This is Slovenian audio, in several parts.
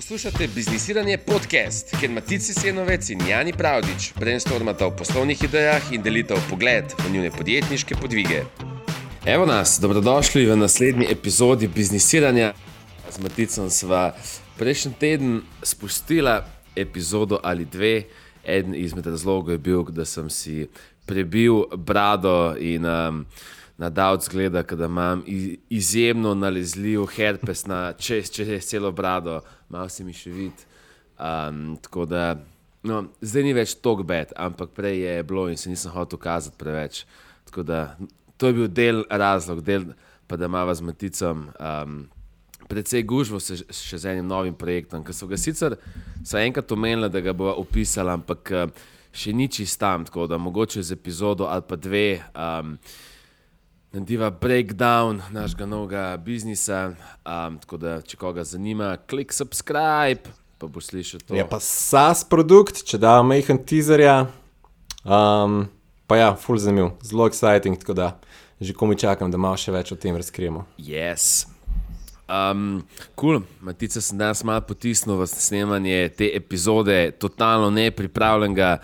Poslušate Biznisiranje podcast, kjer Matici Senovec in Jani Pravdič brainstormata o poslovnih idejah in delita pogled v njihove podjetniške podvige. Evo nas, dobrodošli v naslednji epizodi Biznisiranja. Z Maticom sva prejšnji teden spustila epizodo ali dve. Eden izmed razlogov je bil, da sem si prebil brado in um, nadal zgled, da imam izjemno nalezljiv herpes na čez, čez celo brado, malo se mi še vidi. Um, tako da no, zdaj ni več tako bed, ampak prej je bilo in se nisem hotel kazati preveč. Tako da to je bil del razlog, del pa da imamo z Maticom. Um, Predvsej gužvo se še z enim novim projektom, ki so ga sicer enkrat omenili, da ga bo opisali, ampak še ni čist tam, tako da mogoče z epizodo ali pa dve. Um, Nadiva breakdown našega novega biznisa. Um, tako da, če koga zanima, klik subscribe, pa bo slišal to. Je pa SAS produkt, če da majhen teaserja. Um, pa ja, full zanimiv, zelo exciting, tako da že komi čakam, da malo še več o tem razkrijemo. Yes. Um, cool. Matica sem danes malo potisnil v snemanje te epizode, totalno nepripravljenega,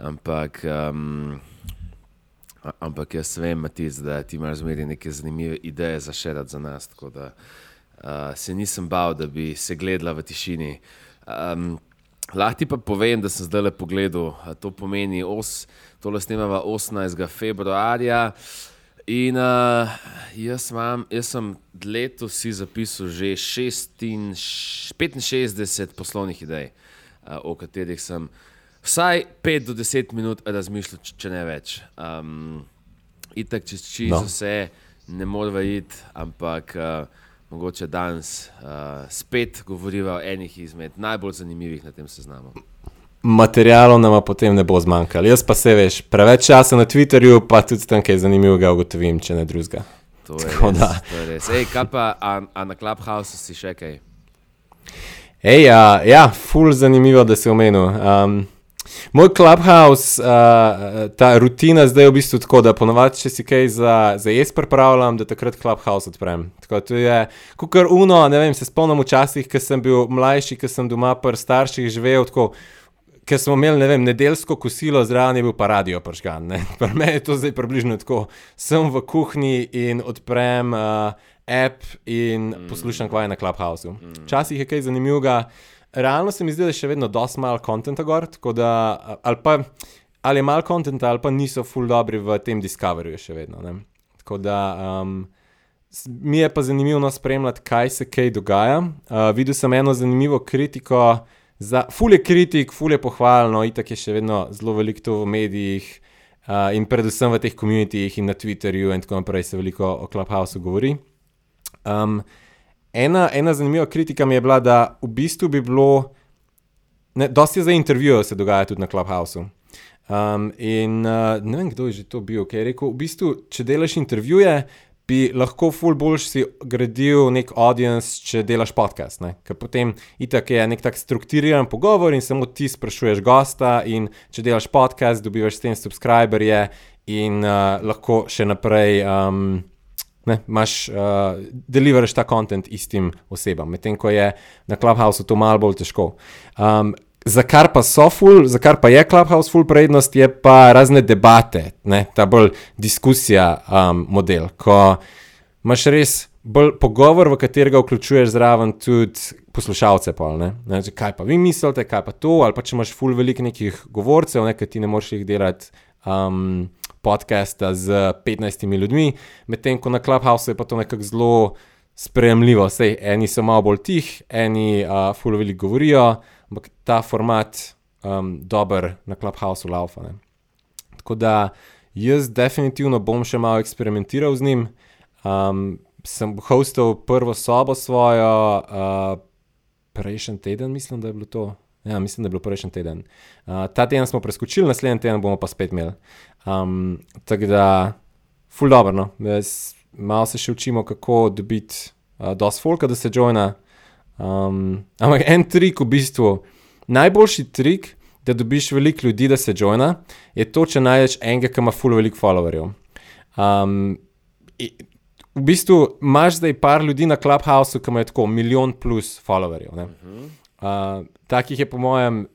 ampak. Um, Ampak jaz vem, Matic, da ti imaš zmeraj neke zanimive ideje za še rad za nas. Tako da uh, se nisem bal, da bi se gledala v tišini. Um, lahko ti pa povem, da sem zdaj le pogledal. To pomeni, da to snemava 18. februarja. In uh, jaz, mam, jaz sem letos si zapisal že 65 poslovnih idej, uh, o katerih sem vsaj 5 do 10 minut razmišljal, če ne več. Um, itak, čez čez no. vse ne moramo iti, ampak uh, mogoče danes uh, spet govoriva o enih izmed najbolj zanimivih na tem seznamu. Materijalov nam potem ne bo zmanjkalo. Jaz pa se veš, preveč časa na Twitterju, pa tudi tam, kaj je zanimivo, ugotovim, če ne drugega. To je Tako res. To je res. Ej, kaj pa, a, a na Clubhouse si še kaj? Ej, ja, ja ful zanimivo, da si omenil. Um, Moj clubhouse, uh, ta rutina zdaj je v bistvu tako, da ponovadi, če si kaj za, za jaz pripravljam, da takrat clubhouse odprem. Tako to je, kot kar uno, ne vem, se spomnim včasih, ko sem bil mlajši, ko sem doma pri starših živel. Tako, Ker smo imeli ne vem, nedeljsko kosilo, zraven je bil pa radio pržgan. Pri meni je to zdaj približno tako. Sem v kuhinji in odprem uh, app in mm. poslušam kvaj na Clubhouse. Mm. Včasih mm. je kaj zanimivega realno se mi zdi, da je še vedno dosti malo konta gor, da, ali, pa, ali je malo konta, ali pa niso full dobri v tem Discoveryju še vedno. Ne? Tako da um, mi je pa zanimivo spremljati, kaj se kaj dogaja. Uh, videl sem eno zanimivo kritiko. Za, ful je kritik, ful je pohvalno, itak je še vedno zelo veliko to v medijih uh, in predvsem v teh komunitijih in na Twitterju in tako naprej se veliko o Clubhouse govori. Um, ena, ena zanimiva kritika mi je bila, da v bistvu bi bilo, ne, dosti za intervjuje se dogaja tudi na Clubhouse. Um, in uh, ne vem, kdo je že to bil, ki je rekel, v bistvu, če delaš intervjuje, bi lahko ful boljš si gradil nek audience, če delaš podcast. Ne? Ker potem itak je nek tak strukturiran pogovor in samo ti sprašuješ gosta in če delaš podcast, dobivaš s tem subscriberje in uh, lahko še naprej. Um, ne, imaš, uh, deliveraš ta kontent istim osebam, medtem ko je na Clubhouse to malo bolj težko. Um, za kar pa so ful, za kar pa je Clubhouse ful prednost, je pa razne debate, ne, ta bolj diskusija um, model, ko imaš res bolj pogovor, v katerega vključuješ zraven tudi poslušalce. Pol, ne? Ne, kaj pa vi mislite, kaj pa to, ali pa če imaš ful veliko nekih govorcev, ne, ki ti ne moreš jih delati. Um, podcasta z 15 ljudmi, medtem ko na Clubhouse je pa to nekako zelo sprejemljivo. Sej, eni so malo bolj tihi, eni uh, fulovili govorijo, ampak ta format um, dober na Clubhouse laufa. Ne. Tako da jaz definitivno bom še malo eksperimentiral z njim. Um, sem hostil prvo sobo svojo uh, prejšnji teden, mislim, da je bilo to. Ja, mislim, da je bilo prejšnji teden. Uh, ta teden smo preskočili, naslednji teden bomo pa spet imeli. Um, tako da, full dobro. No? Malo se še učimo, kako dobiti uh, dosti folka, da se joina. Um, ampak en trik, v bistvu, najboljši trik, da dobiš veliko ljudi, da se joina, je to, če najdeš enega, ki ima full veliko followerjev. Um, v bistvu imaš zdaj par ljudi na Clubhouse, ki imajo tako milijon plus followerjev. -huh. Uh, takih je po mojem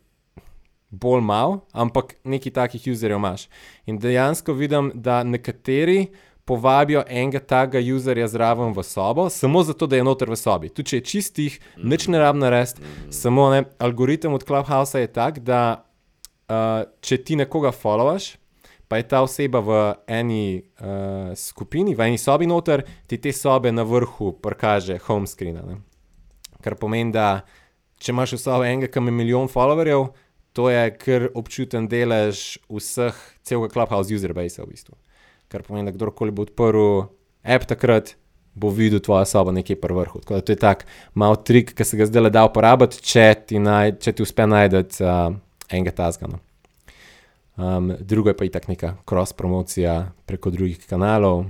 bolj malo, ampak nekaj takih userjev imaš. In dejansko vidim, da nekateri povabijo enega takega userja zraven v sobo, samo zato, da je noter v sobi. Tudi če je čistih, nič ne rabno narediti, samo ne, algoritem od Clubhouse je tak, da uh, če ti nekoga followaš, pa je ta oseba v eni uh, skupini, v eni sobi noter, ti te sobe na vrhu prikaže home screen. Ne? Kar pomeni, da če imaš v sobi enega, ki ima milijon followerjev, to je kar občuten delež vseh, celega Clubhouse user base v bistvu. Kar pomeni, da kdorkoli bo odprl app takrat, bo videl tvojo sobo nekje pri vrhu. Tako da to je tak mal trik, ki se ga zdaj le da uporabiti, če ti, naj, če ti uspe najti uh, enega tazgana. Um, drugo je pa itak neka cross promocija preko drugih kanalov,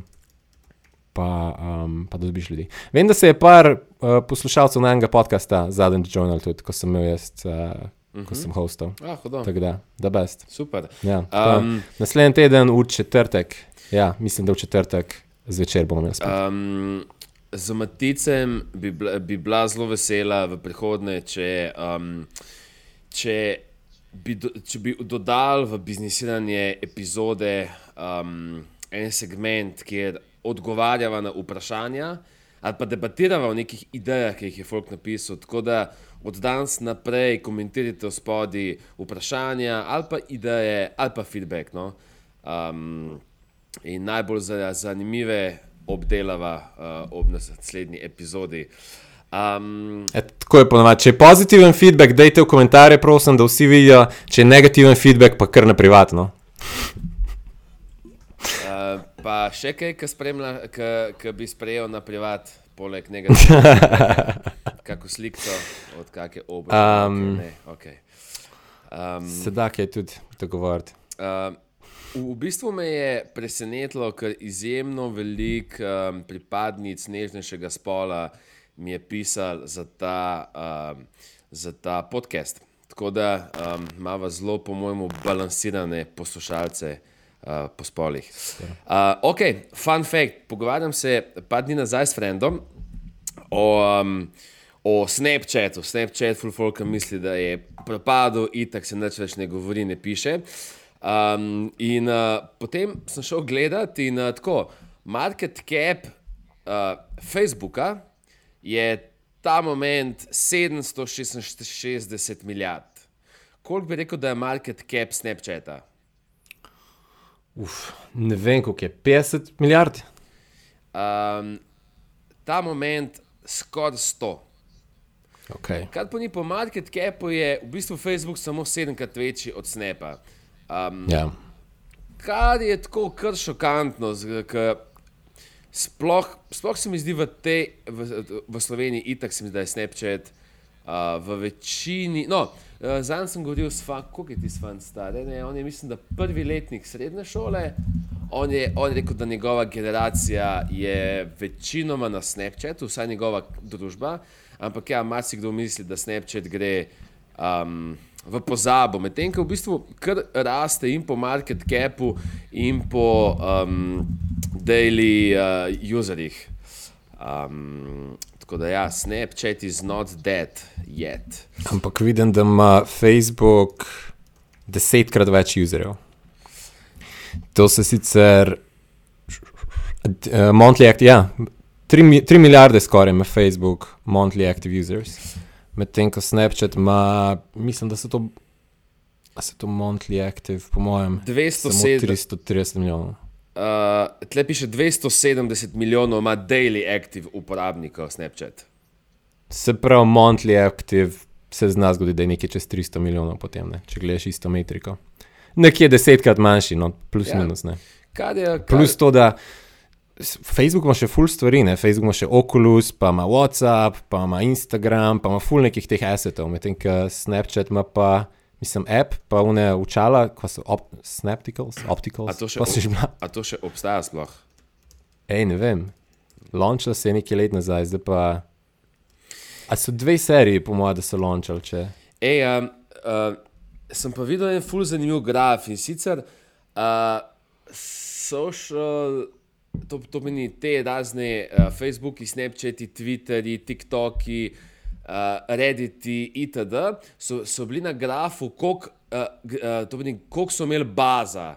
pa, um, pa dobiš ljudi. Vem, da se je par uh, poslušalcev na enega podcasta zadnjič joinal tudi, ko sem imel jaz, uh -huh. ko sem hostel. Ah. Tako da, da best. Super. Ja, tako, Um, naslednji teden v četrtek, ja, mislim, da v četrtek zvečer bomo imeli spet. Um, z Maticem bi, bila- bi bila zelo vesela v prihodnje, če, um, če, bi, do, če bi dodal v biznisiranje epizode um, en segment, kjer odgovarjava na vprašanja ali pa debatirava o nekih idejah, ki jih je Folk napisal. Tako da od danes naprej komentirajte v spodi vprašanja ali pa ideje ali pa feedback. No? Um, in najbolj za- zanimive obdelava uh, ob naslednji epizodi. Um, E, tako je ponovadi. Če je pozitiven feedback, dajte v komentarje, prosim, da vsi vidijo. Če je negativen feedback, pa kar na privatno. uh, pa še kaj, spremlja, ki bi sprejel na privat, poleg negativnega, kako sliko od kakšne obrne. Um, okay. um, Sedaj je tudi dogovoriti. Uh, v, v bistvu me je presenetilo, ker izjemno veliko um, pripadnic nežnejšega spola mi je pisal za ta, um, za ta podcast. Tako da um, imamo zelo, po mojemu, balansirane poslušalce uh, po spolih. Uh, ok, fun fact. Pogovarjam se pa dni nazaj s Frendom o, um, o Snapchatu. Snapchat, full folk misli, da je propadel, itak se nič več ne govori, ne piše. Um, in uh, potem sem šel gledat in uh, tako, market cap uh, Facebooka je ta moment 766 milijard. Koliko bi rekel, da je market cap Snapchata? Uf, ne vem, koliko je 50 milijard. Um, ta moment skoraj 100. Okay. Kar pa ni po market capu, je v bistvu Facebook samo sedemkrat večji od Snapa. Um, Ja. kar je tako kar šokantno, sploh, sploh se mi zdi v, tej, v, v Sloveniji, itak se mi zdi, da je Snapchat uh, v večini. No, uh, Zanj sem govoril s Fantom, koliko je ti fan star. Ne? On je, mislim, da prvi letnik srednje šole. On je, on je rekel, da njegova generacija je večinoma na Snapchatu, vsaj njegova družba. Ampak ja, marsikdo misli, da Snapchat gre um, v pozabo, medtem ko v bistvu kar raste in po market capu, in po um, daily uh, userjih. Um, tako da ja, Snapchat is not dead yet. Ampak vidim, da ima Facebook desetkrat več userjev. To so sicer uh, monthly active, ja, 3 milijarde skoraj ima Facebook monthly active users. Medtem ko Snapchat ima, mislim, da so to, a so to monthly active, po mojem, samo 207, 330 milijonov. Uh, tle piše 270 milijonov ima daily active uporabnikov Snapchat. Se pravi, monthly active se zna zgoditi, da je nekaj čez 300 milijonov potem, ne? če gledaš isto metriko. Nekje desetkrat manjši, no, plus Ja. minus. Ne? Kar je, kar, Plus to, da Facebook ima še full stvari, ne? Facebook ima še Oculus, pa ima WhatsApp, pa ima Instagram, pa ima full nekih teh assetov, medtem ko Snapchat ima pa, mislim, app, pa une učala, ko so op Snapticals, A Opticals. to še ob- bila, A to še obstaja sploh? ej, ne vem. Launčala se je nekaj let nazaj, zdaj pa. A so dve seriji, po mojem, da so launčali, če. Ej, um, uh, sem pa videl en ful zanimiv graf in sicer uh, social, to, to meni te razne uh, Facebooki, Snapchati, Twitterji, TikToki, uh, Redditi, itd., so, so bili na grafu, koliko uh, uh, so imeli baza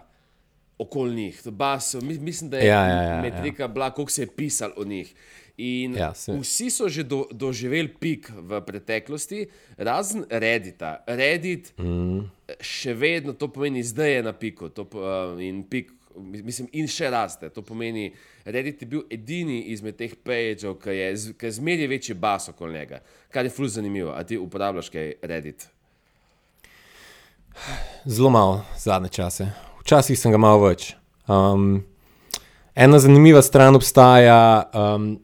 okoli njih. Baz, mislim, da je ja, ja, ja, metrika ja. bila, koliko se je pisalo o njih. In Ja, ja, se- vsi so že do, doživeli pik v preteklosti, razen Reddita. Reddit mm. še vedno to pomeni, zdaj je na piku to, uh, in, pik, mislim, in še raste. To pomeni, Reddit je bil edini izmed teh pageov, ki je, ki je zmeraj večji bas okoli njega, kar je ful zanimivo. A ti uporabljaš kaj Reddit? Zelo malo zadnje čase. Včasih sem ga malo več. Um, ena zanimiva stran obstaja, um,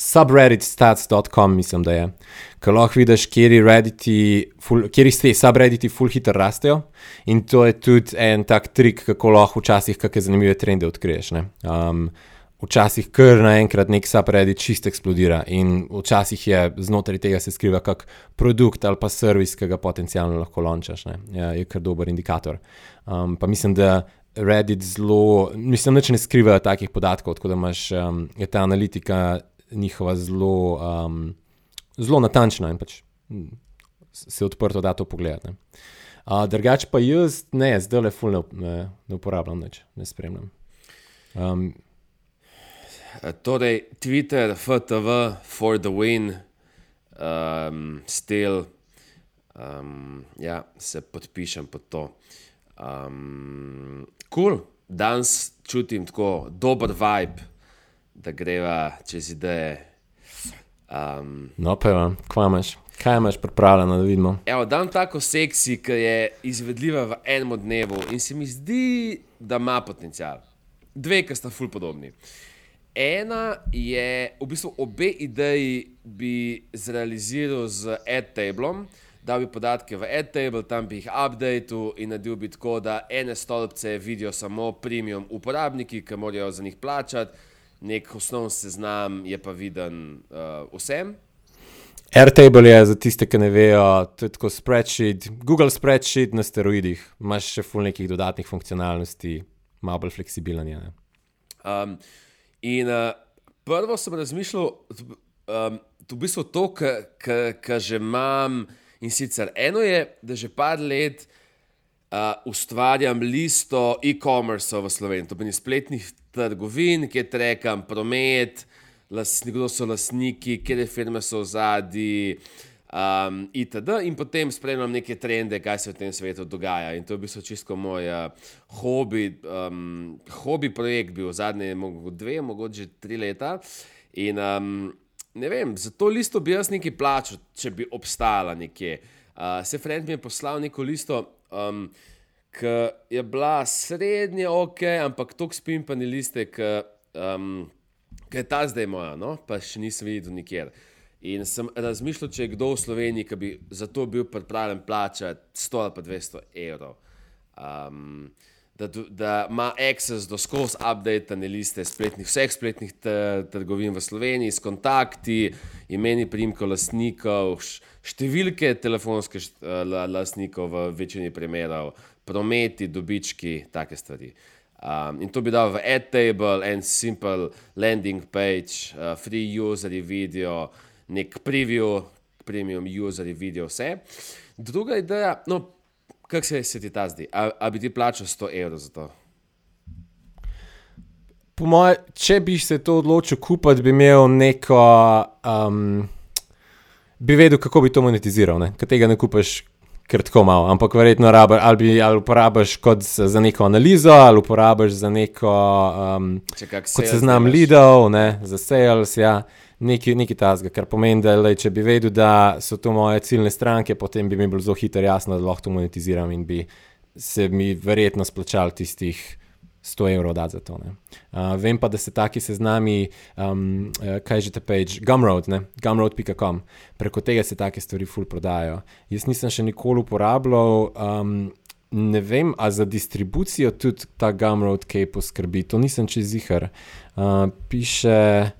subredditstats.com, mislim, da je, ki lahko vidiš, kjeri redditi, ful- kjeri ste subredditi full hitro rastejo. In to je tudi en tak trik, kako lahko včasih kakšne zanimive trende odkriješ. ne. Um, Včasih kar naenkrat nek subreddit čist eksplodira, in včasih je znotraj tega se skriva kak produkt ali pa servis, ki ga potencialno lahko lončaš. ne. Ja, je kar dober indikator. Um, pa mislim, da Reddit zelo, mislim, da ne skrivajo takih podatkov, tako da imaš, um, ta analitika njihova zelo, um, zelo natančna in pač mm, se odprto da to pogledati. Uh, drugače pa jaz, ne, zdaj le ful ne, ne, uporabljam več, ne spremljam. Um, Torej, Twitter, FTV, for the win, um, still, um, ja, se podpišem pod to. Um, cool, danes čutim tako dober vibe, da greva čez ideje. Um, no, pa ja, kva imaš, kaj imaš pripravljeno, da vidimo. Evo, dam tako seksi, ki je izvedljiva v enem dnevu in se mi zdi, da ima potencial. Dve, ki sta ful podobni. Ena je, v bistvu obe ideji bi zrealiziral z AdTablom, dal bi podatke v AdTable, tam bi jih updated in naredil bi tako, da ene stolpce vidijo samo premium uporabniki, ki morajo za njih plačati, nek osnovni seznam je pa viden uh, vsem. Airtable je za tiste, ki ne vejo, to je tako spreadsheet, Google spreadsheet na steroidih, imaš še ful nekih dodatnih funkcionalnosti, malo bolj fleksibilen je. Ne? Um, in uh, prvo sem razmišljal, um, to v bistvu to, kar že imam. In sicer eno je, da že par let uh, ustvarjam listo e-commerce v Sloveniji, to pomeni spletnih trgovin, kjer trekam promet, kdo so lastniki, kje firme so v zadnji. Um, itd. In potem spremljam neke trende, kaj se v tem svetu dogaja. In to je v bistvu čisto moj uh, hobi, um, hobi projekt, bil zadnje mogo dve, mogoče tri leta. In um, ne vem, za to listo bi jaz nekaj plačal, če bi obstajala nekje. Uh, se friend mi je poslal neko listo, um, ki je bila srednje ok, ampak tako spimpani liste, ki um, je ta zdaj moja, no? pa še nisem videl nikjer. In sem razmišljal, če je kdo v Sloveniji, ki bi za to bil pripravljen plačati 100 ali pa 200 evrov. Um, da, da ima access do skozi updatene liste spletnih, vseh spletnih trgovin v Sloveniji, s kontakti, imeni primkov lastnikov, š- številke telefonske št- eh, la- lastnikov v večini primerov, prometi, dobički, take stvari. Um, in to bi dal v AdTable, en simple landing page, uh, free userji video, nek preview, premium userji video, vse. Druga ideja, no, kako se, se ti ta zdi? A, a bi ti plačal 100 evrov za to? Po moje, če bi se to odločil kupiti, bi imel neko, um, bi vedel, kako bi to monetiziral, ne? ker tega ne kupiš kar tako malo, ampak verjetno rabi, ali, bi, ali uporabiš kot za neko analizo, ali uporabiš za neko, um, Če kot seznam leadov, ne, za sales, ja, nekaj, nekaj tasga, kar pomeni, da lej, če bi vedel, da so to moje ciljne stranke, potem bi mi bilo zelo hitro jasno, da lahko to monetiziram in bi se mi verjetno splačal tistih 100 evrov dati za to. ne. Uh, vem pa, da se taki seznami, um, uh, kaj že te page, Gumroad, ne? gumroad.com, preko tega se take stvari ful prodajajo. Jaz nisem še nikoli uporabljal. Um, Ne vem, a za distribucijo tudi ta Gumroad kaj poskrbi, to nisem čez zihar. Uh, piše,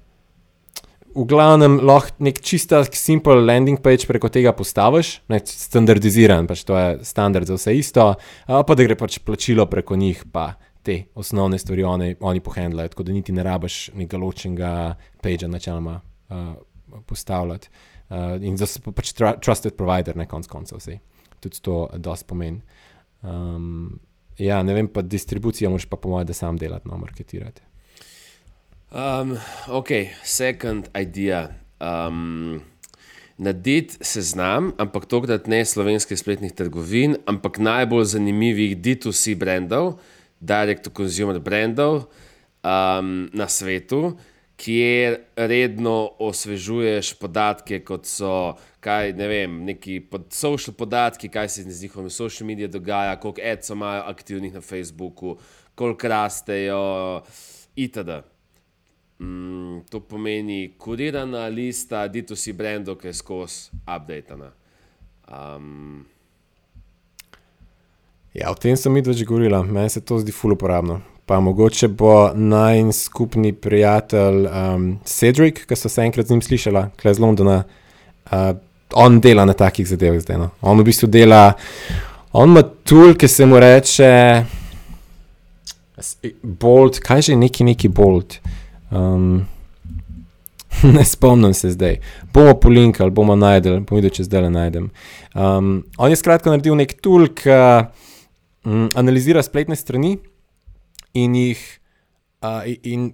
v glavnem, lahko nek čista, simpel landing page preko tega postaviš, ne, standardiziran, pač to je standard za vse isto, uh, pa da gre pač plačilo preko njih, pa te osnovne stvari oni, oni pohandlajo, tako da niti ne rabiš nekega ločenega pagea načeloma uh, postavljati. uh, in da so pač tra, trusted provider, ne konc koncev vse. Tudi to dosti pomeni. Um, ja, ne vem, pa distribucija moraš pa po mojem, da sam delati, no, marketirati. Um, ok, second idea. Um, Narediti seznam, ampak tokrat ne slovenskih spletnih trgovin, ampak najbolj zanimivih D2C brandov, direct-to-consumer brandov um, na svetu, kjer redno osvežuješ podatke, kot so kaj, ne vem, neki pod social podatki, kaj se z njihovimi social mediji dogaja, koliko ads imajo aktivnih na Facebooku, koliko rastejo, itd. Mm, to pomeni kurirana lista D2C brandov, ki je skozi updated. Um, ja, o tem sem midva že govorila, meni se to zdi ful uporabno. Pa mogoče bo naj skupni prijatelj um, Cedric, ki so se enkrat z njim slišala, klej z Londona. Uh, on dela na takih zadevah zdaj. No. On v bistvu dela, on ima tool, ki se mu reče Bolt, kaj že je neki neki Bolt. Um, ne spomnim se zdaj. Bomo polinkali, bomo najdel, bom videl, če zdaj le najdem. Um, on je skratka naredil nek tool, ki um, analizira spletne strani in jih uh, in,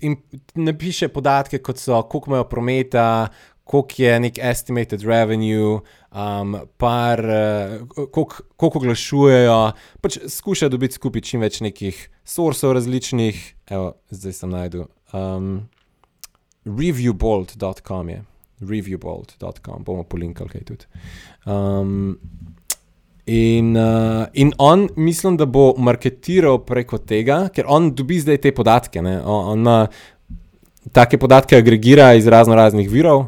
in napiše podatke, kot so, koliko imajo prometa, koliko je nek estimated revenue, um, par, uh, koliko, koliko oglašujejo. Pač skuša dobiti skupaj čim več nekih sourcev različnih, evo, zdaj sem najdel. Um, Reviewbolt.com je, reviewbolt.com, bomo polinkali kaj tudi. Um, in, uh, in on, mislim, da bo marketiral preko tega, ker on dobi zdaj te podatke. Ne? On, on ima take podatke, agregira iz razno raznih virov,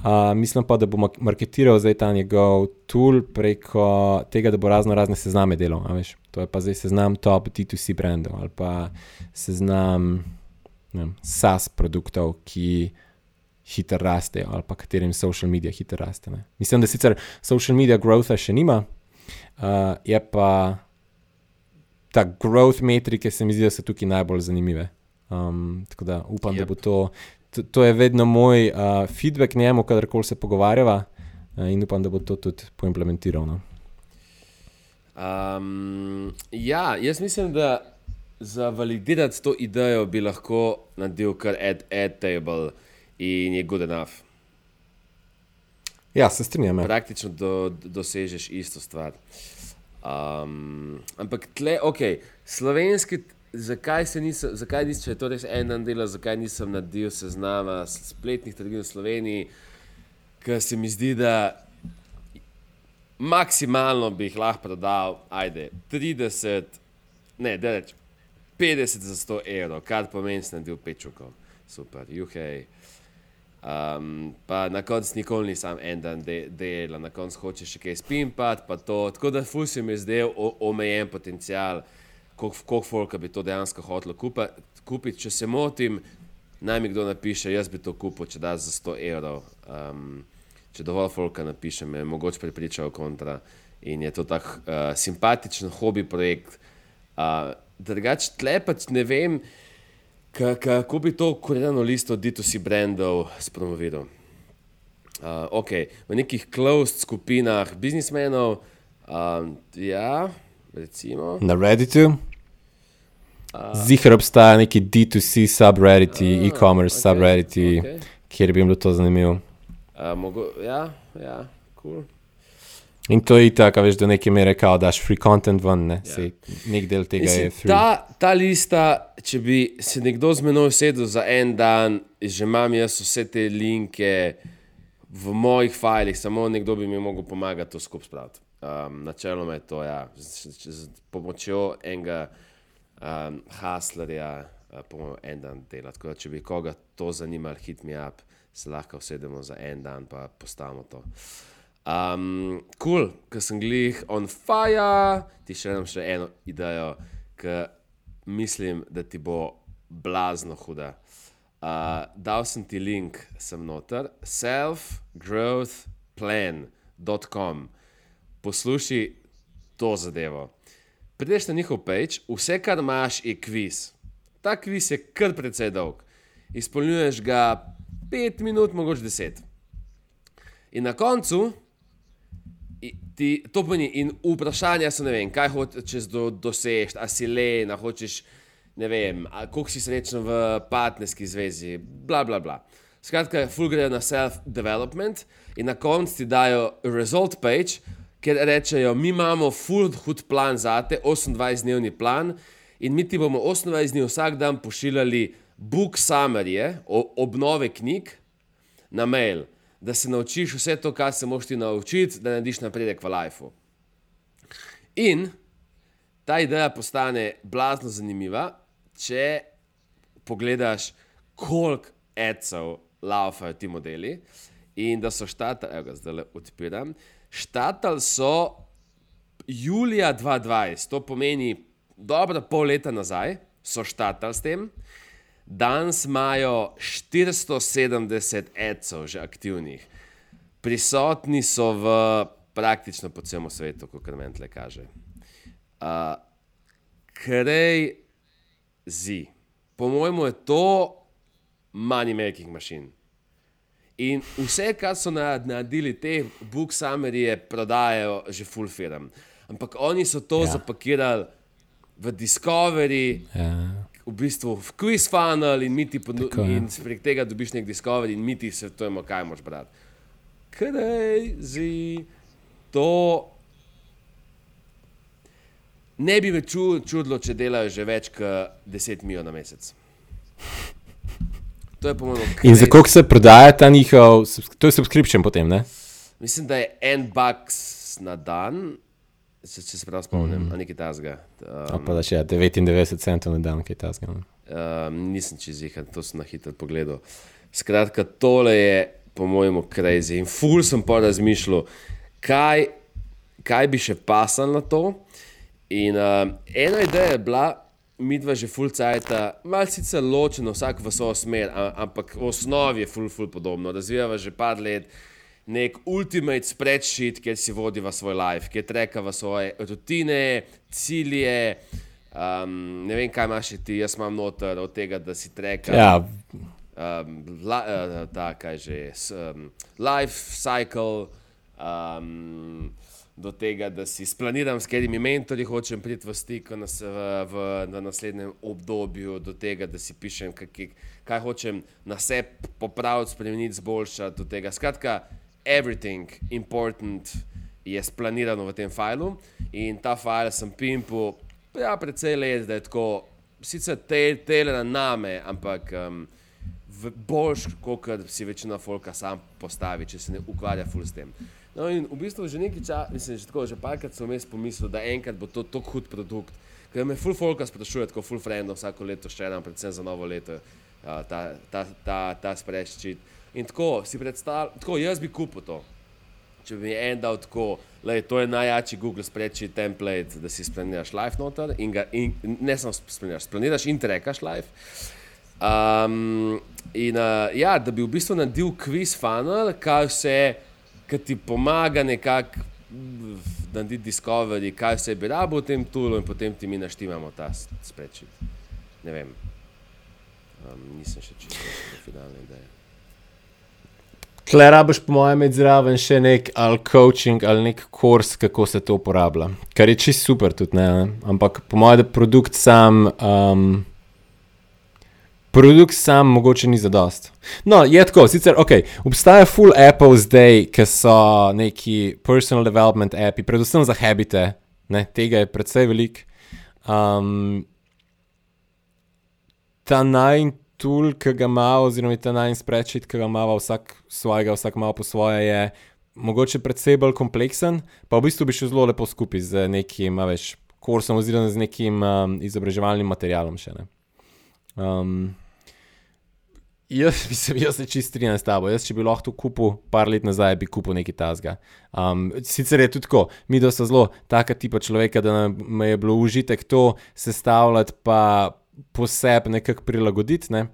Uh, mislim pa, da bo marketiral zdaj ta njegov tool preko tega, da bo razno razne sezname delal. To je pa zdaj seznam top D2C brandov ali pa seznam vem, SaaS produktov, ki hitro rastejo ali pa katerim social media hitro raste. Ne. Mislim, da sicer social media growth še nima, uh, je pa ta growth metrike se mi zdi, da so tukaj najbolj zanimive. Um, tako da upam, yep. da bo to to je vedno moj uh, feedback njemu, kadarkoli se pogovarjava, uh, in upam, da bo to tudi poimplementiral. No. Um, ja, jaz mislim, da za validirati to idejo bi lahko naredil kar add, add table in je good enough. Ja, se strinjam. Ja. Praktično do, dosežeš isto stvar. Um, ampak tle, ok, slovenski zakaj se nisem, zakaj nisem, če je to res en dan dela, zakaj nisem naredil seznama spletnih trgovin v Sloveniji, ker se mi zdi, da maksimalno bi jih lahko prodal, ajde, 30, ne, da reč, 50 za 100 evrov, kar pomeni, da sem naredil pečuko, super, juhej. Um, pa na koncu nikoli nisem en dan delal, na koncu hočeš še kaj spimpati, pa to. Tako da fusi mi je zdaj omejen potencial koliko folka bi to dejansko hotel kupiti. Če se motim, naj mi kdo napiše, jaz bi to kupil, če da za 100 evrov. Um, če dovolj folka napiše, me mogoče prepričal kontra. In je to tako uh, simpatičen hobi projekt. Uh, Drugač, tlepač ne vem, kako bi to kurirano listo D2C brandov spromoviral. Uh, ok, v nekih closed skupinah biznismenov, um, ja, recimo. Na Redditu. Zihar obstaja neki D2C subreddit, uh, e-commerce okay, subreddit, okay. kjer bi jim bilo to zanimivo. Uh, mogo, ja, ja, cool. In to je tako, veš, do neke mere, kao, daš free content ven, ne? Ja. nek del tega Mislim, je free. Ta, ta lista, če bi se nekdo z menoj sedel za en dan, že imam jaz vse te linke v mojih filih, samo nekdo bi mi mogel pomagati to skupaj spraviti. Um, načeloma je to, ja, z, z, z pomočjo enega um, Haslerja, uh, po en dan dela. Tako da, če bi koga to zanimalo, hit me up, se lahko usedemo za en dan in postavimo to. Um, cool, ker sem glih on fire, ti še eno, še eno idejo, ki mislim, da ti bo blazno huda. Uh, dal sem ti link, sem noter, selfgrowthplan.com. Poslušaj to zadevo prideš na njihov peč, vse, kar imaš, je kviz. Ta kviz je kar precej dolg. Izpolnjuješ ga 5 minut, mogoče 10. In na koncu, ti, to pomeni, in vprašanja so, ne vem, kaj hočeš do, doseči, a si le, a hočeš, ne vem, koliko si srečen v partnerski zvezi, bla, bla, bla. Skratka, full gre na self-development in na koncu ti dajo result page, ker rečejo, mi imamo full hud plan za te, 28-dnevni plan in mi ti bomo 28 dni vsak dan pošiljali book summarije, o- obnove knjig, na mail, da se naučiš vse to, kar se moš ti naučiti, da narediš napredek v lifeu. In ta ideja postane blazno zanimiva, če pogledaš, koliko ecov laufajo ti modeli. In da so štatali, evo ga zdaj le odpiram, štatali so julija 2020, to pomeni dobro pol leta nazaj, so štatali s tem. Danes imajo 470 ecov že aktivnih, prisotni so v praktično po celem svetu, kot meni tle kaže. Uh, Krej zi. Po mojemu je to money making machine. In vse, kar so na- naredili te book summerije, prodajajo že full firm. Ampak oni so to ja. zapakirali v Discovery, Ja. V bistvu v quiz funnel in mi ti in prek tega dobiš nek Discovery in mi ti svetujemo, kaj moš brati. Crazy, to ne bi me ču, čudilo, če delajo že več kot 10 milijonov na mesec. To je po mojem In za koliko se prodaja ta njihov, to je subscription potem, ne? Mislim, da je en bucks na dan, če, če se prav spomnim, mm -hmm. nekaj tasga. Pa da še ja, 99 centov na dan, kaj ta zgodi. Um, nisem čez jih, to sem na hitro pogledal. Skratka, tole je, po mojem, crazy. In ful sem pa razmišljal, kaj, kaj bi še pasal na to. In um, ena ideja je bila, mi dva že ful cajta, malce sicer ločeno, vsak v svojo smer, ampak v osnovi je ful, ful podobno. Razvijava že par let nek ultimate spreadsheet, kjer si vodiva svoj life, kjer trekava svoje rutine, cilje. Um, ne vem, kaj imaš ti, jaz imam noter od tega, da si treka. Ja, Um, la, uh, ta, kaj že je, um, life cycle, um, do tega, da si splaniram, s katerimi mentorji hočem priti v stik v, nas, v, v, v naslednjem obdobju, do tega, da si pišem, kaj, kaj hočem na sebi popraviti, spremeniti, zboljšati. do tega. Skratka, everything important je splanirano v tem failu in ta file sem pimpal ja, precej let, da je tako, sicer te, tele na name, ampak. Um, boljš, kot si večina folka sam postavi, če se ne ukvarja ful s tem. No, in v bistvu že nekaj časa, mislim, že tako, že parkrat sem vmes pomislil, da enkrat bo to tako hud produkt. Ker me ful folka sprašuje, tako ful frendov vsako leto še ena, predvsem za novo leto, a, ta, ta, ta, ta spreadsheet. In tako si predstavljam, tako jaz bi kupil to. Če bi mi en dal tako, to je najjači Google spreadsheet template, da si splaniraš live noter in, ga, in ne samo splaniraš, splaniraš in trekaš live. Um, in uh, ja, da bi v bistvu naredil quiz funnel, kaj vse, ki ti pomaga nekako narediti discovery, kaj vse bi rabo v tem toolu in potem ti mi naštimamo ta s- spreadsheet. Ne vem. Um, nisem še čisto do finalne ideje. Tle rabiš, po mojem, imeti zraven še nek ali coaching ali nek kurs, kako se to uporablja. Kar je čist super tudi, ne? Ampak po mojem, da produkt sam. Um, Produkt sam mogoče ni zadost. No, je tako, sicer ok, obstaja full Apple zdaj, ki so neki personal development api, predvsem za habite, ne, tega je predvsej velik. Um, ta naj tool, ki ga ima, oziroma ta naj spreadsheet, ki ga ima vsak svojega, vsak malo po svoje, je mogoče predvsej bolj kompleksen, pa v bistvu bi šel zelo lepo skupaj z nekim, a veš, kursom oziroma z nekim um, izobraževalnim materialom še ne. Um, jaz, mislim, jaz se čist strinjam s tabo. Jaz, če bi lahko kupil par let nazaj, bi kupil nekaj tasga. Um, sicer je tudi tako, mi da so zelo taka tipa človeka, da nam je bilo užitek to sestavljati, pa posebej nekako prilagoditi. Ne?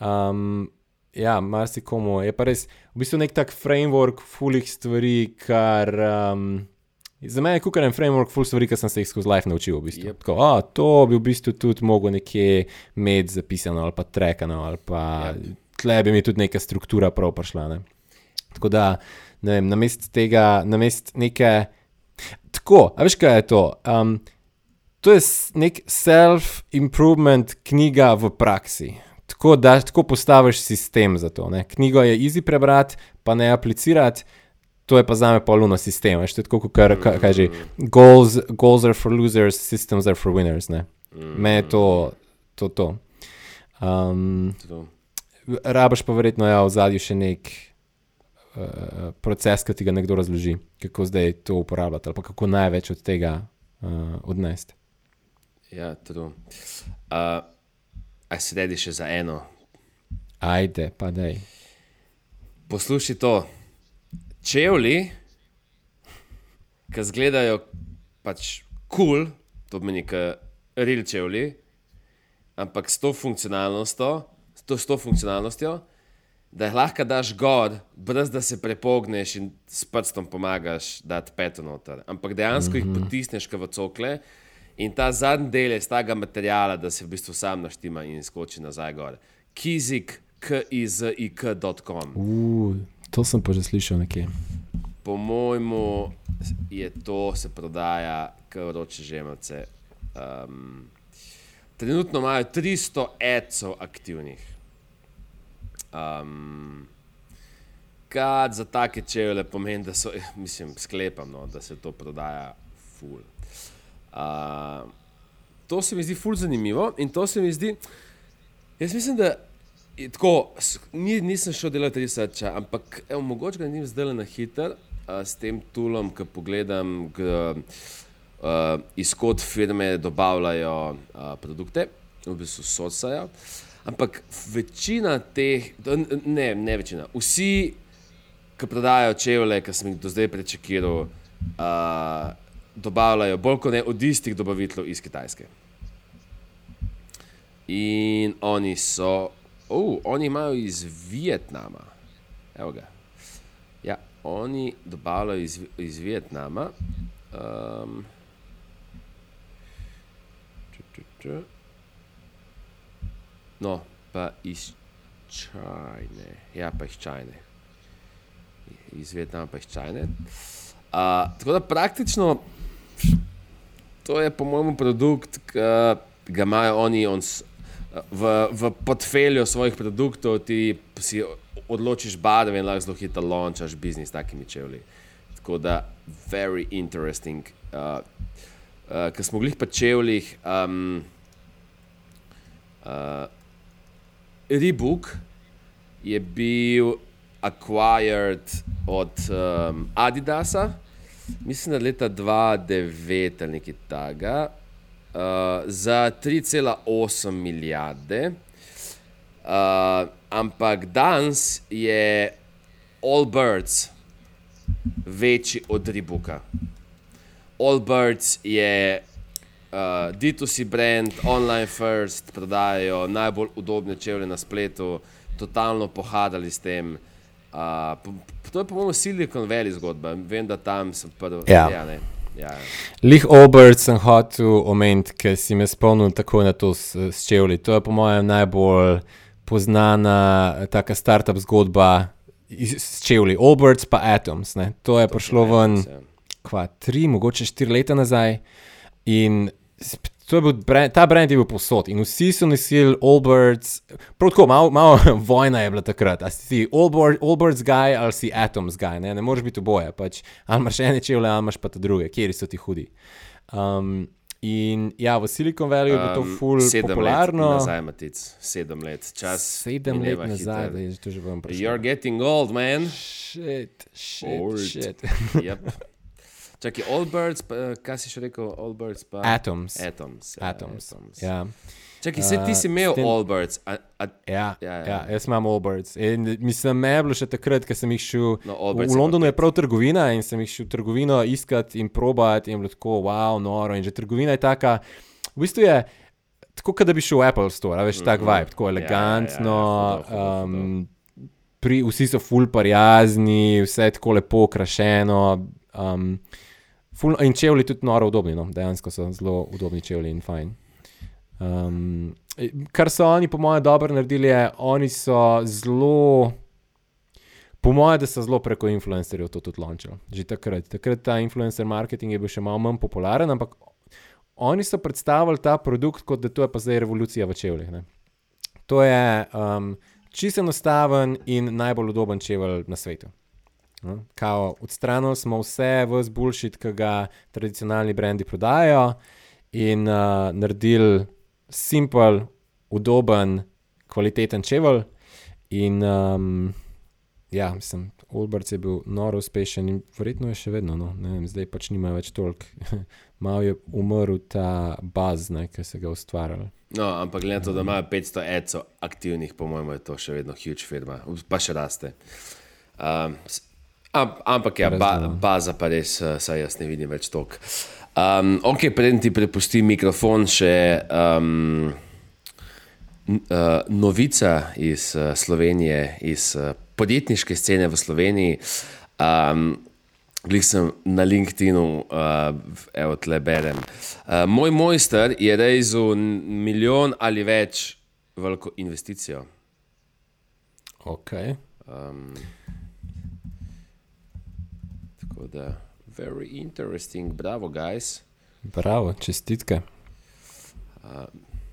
Um, ja, marsikomu je pa res, v bistvu nek tak framework fulih stvari, kar. Um, Za mene je kot en framework, full stvari, ki sem se jih skozi life naučil. V bistvu. Jep. Tako, a, to bi v bistvu tudi mogel nekje imeti zapisano ali pa trekano, ali pa Jep. tle bi mi tudi neka struktura prav prišla. Ne? Tako da ne vem, namest tega, namest neke. Tako, a veš, kaj je to? Um, to je nek self-improvement knjiga v praksi. Tako da tako postaviš sistem za to. Ne? Knjigo je easy prebrati, pa ne aplicirati. To je pa za me poluno sistem. veš, To je tako, kot kar- kaj, kaj že. Goals, goals are for losers, systems are for winners. Ne? Me je to, to, to. Um, rabaš pa verjetno ja, v zadju še nek uh, proces, ki ti ga nekdo razloži, kako zdaj to uporabljati, ali kako največ od tega uh, odnesti. Ja, to. Uh, a si redi še za eno? Ajde, pa dej. Poslušaj to. Čevlji, ki izgledajo pač kul, cool, to pomeni, da real čevlji, ampak s to funkcionalnostjo, s to, s to funkcionalnostjo, da jih lahko daš gor, brez da se prepogneš in s prstom pomagaš dati peto noter. Ampak dejansko mm -hmm. jih potisneš kot v cokle. In ta zadnji del je iz tega materiala, da se v bistvu sam naštima in skoči nazaj gor. Kizik, kizik.com. Uh, to sem pa že slišal nekje. Po mojemu je to se prodaja, kot roče žemljice. Um, trenutno imajo 300 ecov aktivnih. Um, Kaj za take čevlje pomeni, da so, mislim, sklepam, no, da se to prodaja ful. Uh, to se mi zdi ful zanimivo in to se mi zdi, jaz mislim, da je tako, ni, nisem šel delati researcha, ampak evo, mogoče ga naredim zdaj na hiter uh, s tem tulom, ki pogledam, k, uh, izkot firme dobavljajo uh, produkte, v bistvu socajo. Ampak večina teh, ne, ne večina, vsi, ki prodajajo čevlje, ki sem jih do zdaj prečekiral, uh, dobavljajo bolj kot ne od istih dobaviteljev iz Kitajske. In oni so, oh, oni imajo iz Vietnama. Evo ga. Ja, oni dobavljajo iz, iz Vietnama. Um, ču, ču, ču. No, pa iz Čajne. Ja, pa iz Čajne. Iz Vietnama pa iz Čajne. Uh, tako da praktično to je po mojem produkt, ki ga imajo oni on, s- v, v portfelju svojih produktov, ti si odločiš barve in lahko zelo hitro launchaš biznis s takimi čevlji. Tako da, very interesting. Uh, uh, Ker smo glih pa čevljih, um, uh, Reebok je bil acquired od um, Adidasa, mislim, da leta 2009 ali nekaj takega, uh, za 3,8 milijarde. Uh, ampak danes je Allbirds večji od Reeboka. Allbirds je uh, D2C brand, online first, prodajajo najbolj udobne čevlje na spletu, totalno pohadali s tem. Po, to je po mojem Silicon Valley zgodba, vem, da tam sem prvi. Ja. ja, ne, ja. Lih Obert sem hotel omeniti, ker si me spomnil tako na to s, s čevlji. To je po mojem najbolj poznana eh, taka startup zgodba s čevlji. Oberts pa Atoms. Ne. To je prišlo ven. Ja. kva, tri, mogoče štiri leta nazaj. In to bil brand, ta brand je bil posod in vsi so nosili Allbirds. Prav tako, malo mal vojna je bila takrat. A si ti Allbird, Allbirds guy ali si Atoms guy, ne, ne moreš biti oboje. Pač, ali imaš ene čevlje, ali imaš pa te druge, kjer so ti hudi. Um, in ja, v Silicon Valley je bilo to ful sedem popularno. let nazaj, Matic, sedem let, čas. Sedem let nazaj, hitro. da je to že vam prišlo. You're getting old, man. Shit, shit, Old. shit. yep. Čakaj, Allbirds, pa, eh, kaj si še rekel, Allbirds pa? Atoms. Atoms. ja, Atoms. Atoms. Ja. Čakaj, se ti si Uh, imel s tem- Allbirds, a, a, Ja, Ja, ja, ja. ja. jaz imam Allbirds. In mislim, me je bilo še takrat, ko sem jih šel. No, Allbirds v Londonu je prav trgovina in sem jih šel v trgovino iskati in probati in bilo tako, wow, noro. In že trgovina je taka, v bistvu je tako, kot da bi šel v Apple Store, veš, tak Mhm. vibe, tako Ja, ja, ja, elegantno. hudo, hudo, hudo. Um, pri, vsi so ful prijazni, vse je tako lepo okrašeno. Um, ful, in čevlji tudi noro udobni, no? dejansko so zelo udobni čevlji in fajn. Um, kar so oni, po mojem, dobro naredili, je, oni so zelo Po mojem, da so zelo preko influencerjev to tudi launčali. Že takrat. Takrat ta influencer marketing je bil še malo manj popularen, ampak oni so predstavili ta produkt, kot da to je pa zdaj revolucija v čevljih. Ne. To je um, čisto enostaven in najbolj udoben čevelj na svetu. No, kao, odstranili smo vse v zbuljšit, ki ga tradicionalni brendi prodajajo, in uh, naredili simpel, udoben, kvaliteten čevelj. In um, ja, mislim, Olbrc je bil noro uspešen in verjetno je še vedno, no, ne vem, zdaj pač nima več toliko. Malo je umrl ta baz, ki se ga ustvarjali. No, ampak glede na to, da imajo 500 ECO aktivnih, po mojem, je to še vedno huge firma, pa še raste. Um, ampak ja, ba, baza pa res, eh, saj jaz ne vidim več toliko. Um, ok, preden ti prepustim mikrofon, še um, uh, novica iz uh, Slovenije, iz uh, podjetniške scene v Sloveniji. Um, Glej sem na LinkedIn-u, uh, evo tle berem. Uh, moj mojster je rezil milijon ali več veliko investicijo. Ok. Um, tako da, very interesting, bravo, guys. Bravo, čestitke. Uh,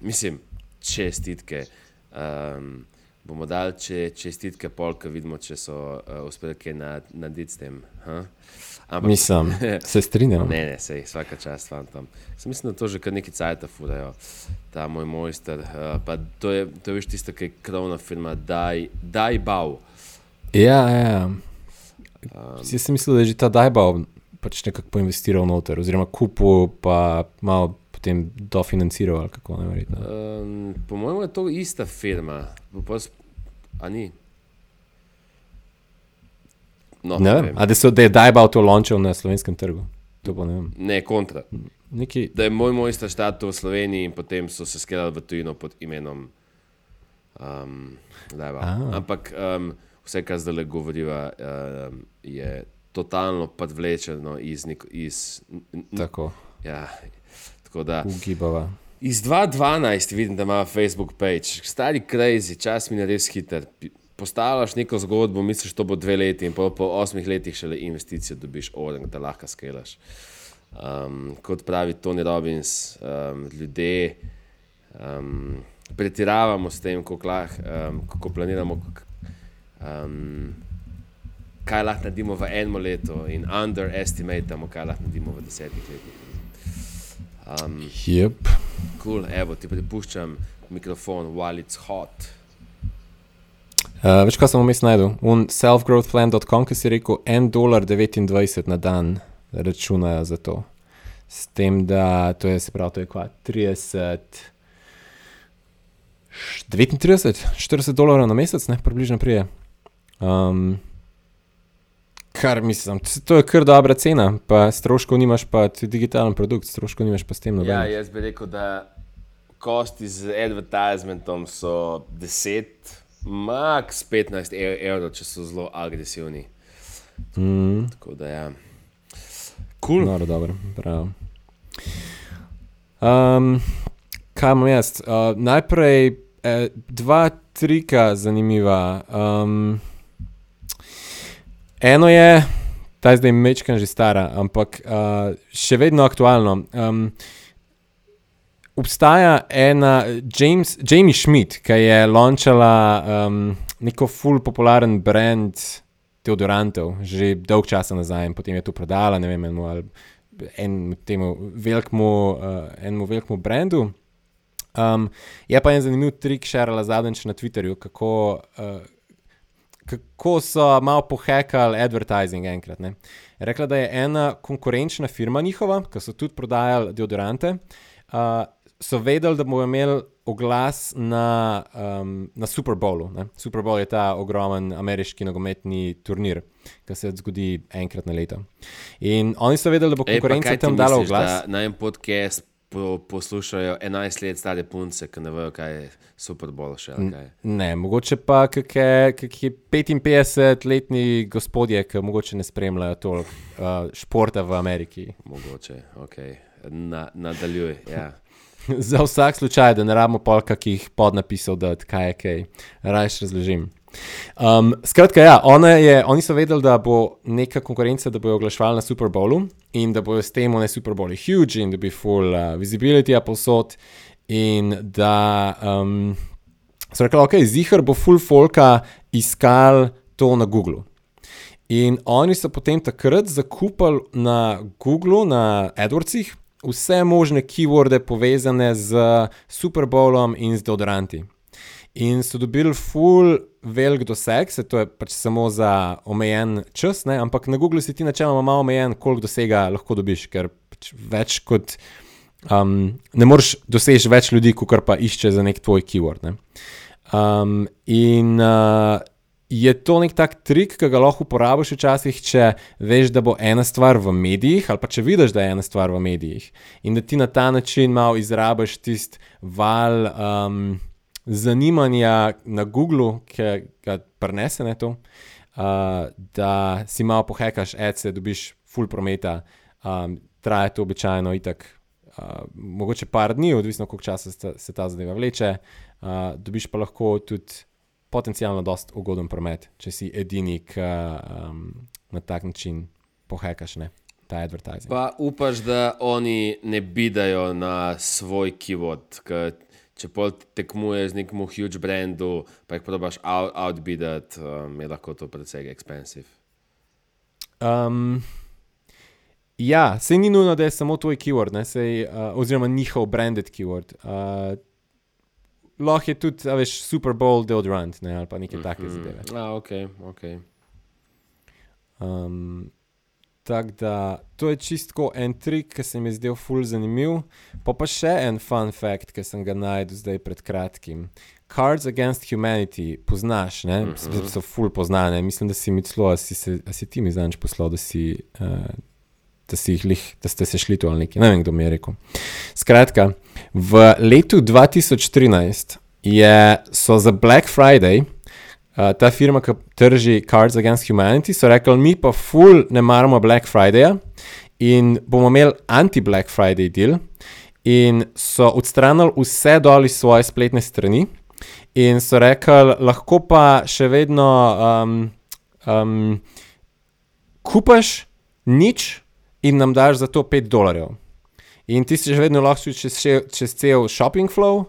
mislim, čestitke. Um, bomo dali če, čestitke, polk, vidimo, če so uh, uspeli kaj narediti s tem. Ampak, mislim, se strinjam. Ne, ne, sej, vsaka čast fantom. Sem mislim, da to že kar neki cajt furajo, ta moj mojster. Uh, to je, to je veš tisto, ki je krovna firma, daj, daj bav. Ja, ja. Um, Jaz sem mislil, da je že ta daj bav pač nekako poinvestiral noter, oziroma kupil pa malo potem dofinanciral, kako ne. Um, po mojem je to ista firma, a ni. No, ne vem, ali so da je Dajbal to launchal na slovenskem trgu. Ne, ne, kontra. Neki... Da je moj mojster štat v Sloveniji in potem so se skelali v tujino pod imenom um, Dajbal. Ampak um, vse, kar zdaj le govoriva, um, je totalno podvlečeno iz. iz Tako. Ja, Tako da, Ugibava. Iz 2012 vidim, da ima Facebook page, stari crazy, čas mi je res hiter. Postavljaš neko zgodbo, misliš, da bo dve leti in po, po osmih letih šele investicijo dobiš, orang, da lahko skelaš. Um, kot pravi Tony Robbins, um, ljudje um, pretiravamo s tem, kako, lah, um, kako planiramo, um, kaj lahko naredimo v enem letu, in underestimatamo, kaj lahko naredimo v desetih letih. Um, yep. Cool, evo, ti pripuščam mikrofon, while it's hot. Uh, veš, kaj sem vmes najdel? Un selfgrowthplan.com, ki si rekel 1,29 dolar na dan računajo za to. S tem, da to je, se pravi, to je kva 30. 39, 40 dolarjev na mesec, ne, približno prije. Um, Kar mislim, to je kar dobra cena, pa stroškov nimaš, pa ti digitalen produkt, stroškov nimaš pa s tem. Ja, jaz bi rekel, da kosti z advertisementom so 10, max 15 e-, evrov, če so zelo agresivni. Mm. Tako da ja. Cool. No, dobro, prav. Um, kaj imam jaz? Uh, najprej eh, dva trika zanimiva. Um, Eno je, ta je zdaj mečkan že stara, ampak uh, še vedno aktualno. Um, obstaja ena James, Jamie Schmidt, ki je launčala um, neko full popularen brand deodorantov, že dolg časa nazaj in potem je to prodala, ne vem, enemu, enemu velikemu, uh, enemu velikemu brandu. Um, je pa en zanimiv trik, še rala zadnjič na Twitterju, kako. Uh, kako so malo pohekali advertising enkrat. Ne. Rekla, da je ena konkurenčna firma njihova, ki so tudi prodajali deodorante, uh, so vedeli, da bomo imeli oglas na, um, na Super Bowlu. Ne. Super Bowl je ta ogromen ameriški nogometni turnir, ki se zgodi enkrat na leto. In oni so vedeli, da bo konkurenca tam dala oglas. Na en podcast po, poslušajo 11 let stare punce, ki ne vejo, kaj je super bol še. Ne, mogoče pa kakšni 55-letni gospodje, ki mogoče ne spremljajo toliko uh, športa v Ameriki. Mogoče, ok, Na, nadaljuj. Ja. Za vsak slučaj, da ne rabimo polka, ki jih pod napisal, da kaj je kaj, rajš razložim. Um, skratka, ja, je, oni so vedeli, da bo neka konkurenca, da bojo oglaševali na Super Bowlu in da bojo s tem na Super Bowlu huge in da bi full uh, visibility posod in da um, so rekli, ok, zihar bo full folka iskal to na Google. In oni so potem takrat zakupili na Googlu, na AdWordsih, vse možne keyworde povezane z Super Bowlom in z deodoranti. In so dobili full velik doseg, se to je pač samo za omejen čas, ne? ampak na Googlu si ti načeloma malo omejen, koliko dosega lahko dobiš, ker pač več kot um, ne moreš doseči več ljudi, kot pa išče za nek tvoj keyword. Ne? Um, in uh, je to nek tak trik, ki ga lahko uporabiš včasih, če veš, da bo ena stvar v medijih, ali pa če vidiš, da je ena stvar v medijih, in da ti na ta način malo izrabiš tisti val. Um, zanimanja na Googlu, ki ga prenese na to, uh, da si malo pohekaš, ece, dobiš full prometa, um, traja to običajno itak. Uh, mogoče par dni, odvisno koliko časa se, se ta zadeva vleče, uh, dobiš pa lahko tudi potencialno dost ugoden promet, če si edini, ki um, na tak način pohekaš ne, ta advertising. Pa upaš, da oni ne bidajo na svoj keyword, če pol tekmuješ z nekim huge brandu, pa jih probaš outbidati, um, je lahko to precej expensive. Um, ja, se ni nujno, da je samo tvoj keyword, sej, uh, oziroma njihov branded keyword. Uh, lahko je tudi, veš, Super Bowl deodorant ne, ali pa nekaj mm -hmm. takega zadeve. Ah, ok, ok. Um, Tako da to je čisto en trik, ki se mi je zdel ful zanimiv. Pa pa še en fun fact, ki sem ga najdel zdaj pred kratkim. Cards Against Humanity, poznaš, ne? Mm -hmm. so ful poznane. Mislim, da si mi celo, a si, se, a si ti mi znaš poslal, da si. Uh, Da, lih, da ste se šli tu ali nekaj, ne vem, kdo mi je rekel. Skratka, v letu 2013 je, so za Black Friday uh, ta firma, ki trži Cards Against Humanity, so rekli, mi pa ful ne maramo Black Fridaya in bomo imeli anti-Black Friday deal. In so odstranili vse dol iz svoje spletne strani, in so rekli, lahko pa še vedno um, um, kupaš nič in nam daš za to 5 dolarjev. In ti si že vedno lahko čez, čez cel shopping flow,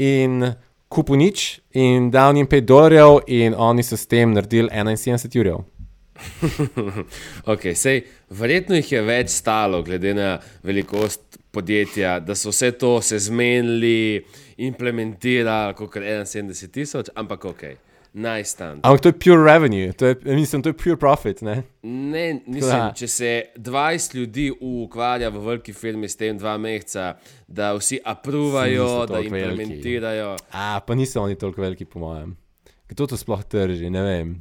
in kupil nič in dal jim 5 dolarjev, in oni so s tem naredili 71 jurjev. okay, sej, verjetno jih je več stalo, glede na velikost podjetja, da so vse to se zmenili, implementirali, kot 71 tisoč, ampak ok najstan. Ampak to je pure revenue, to je, mislim, to je pure profit. Ne, ne mislim, če se 20 ljudi ukvarja v veliki firmi s tem dva meseca, da vsi apruvajo, da implementirajo. Veliki. A, pa niso oni toliko veliki, po mojem. Kdo to sploh trži, ne vem.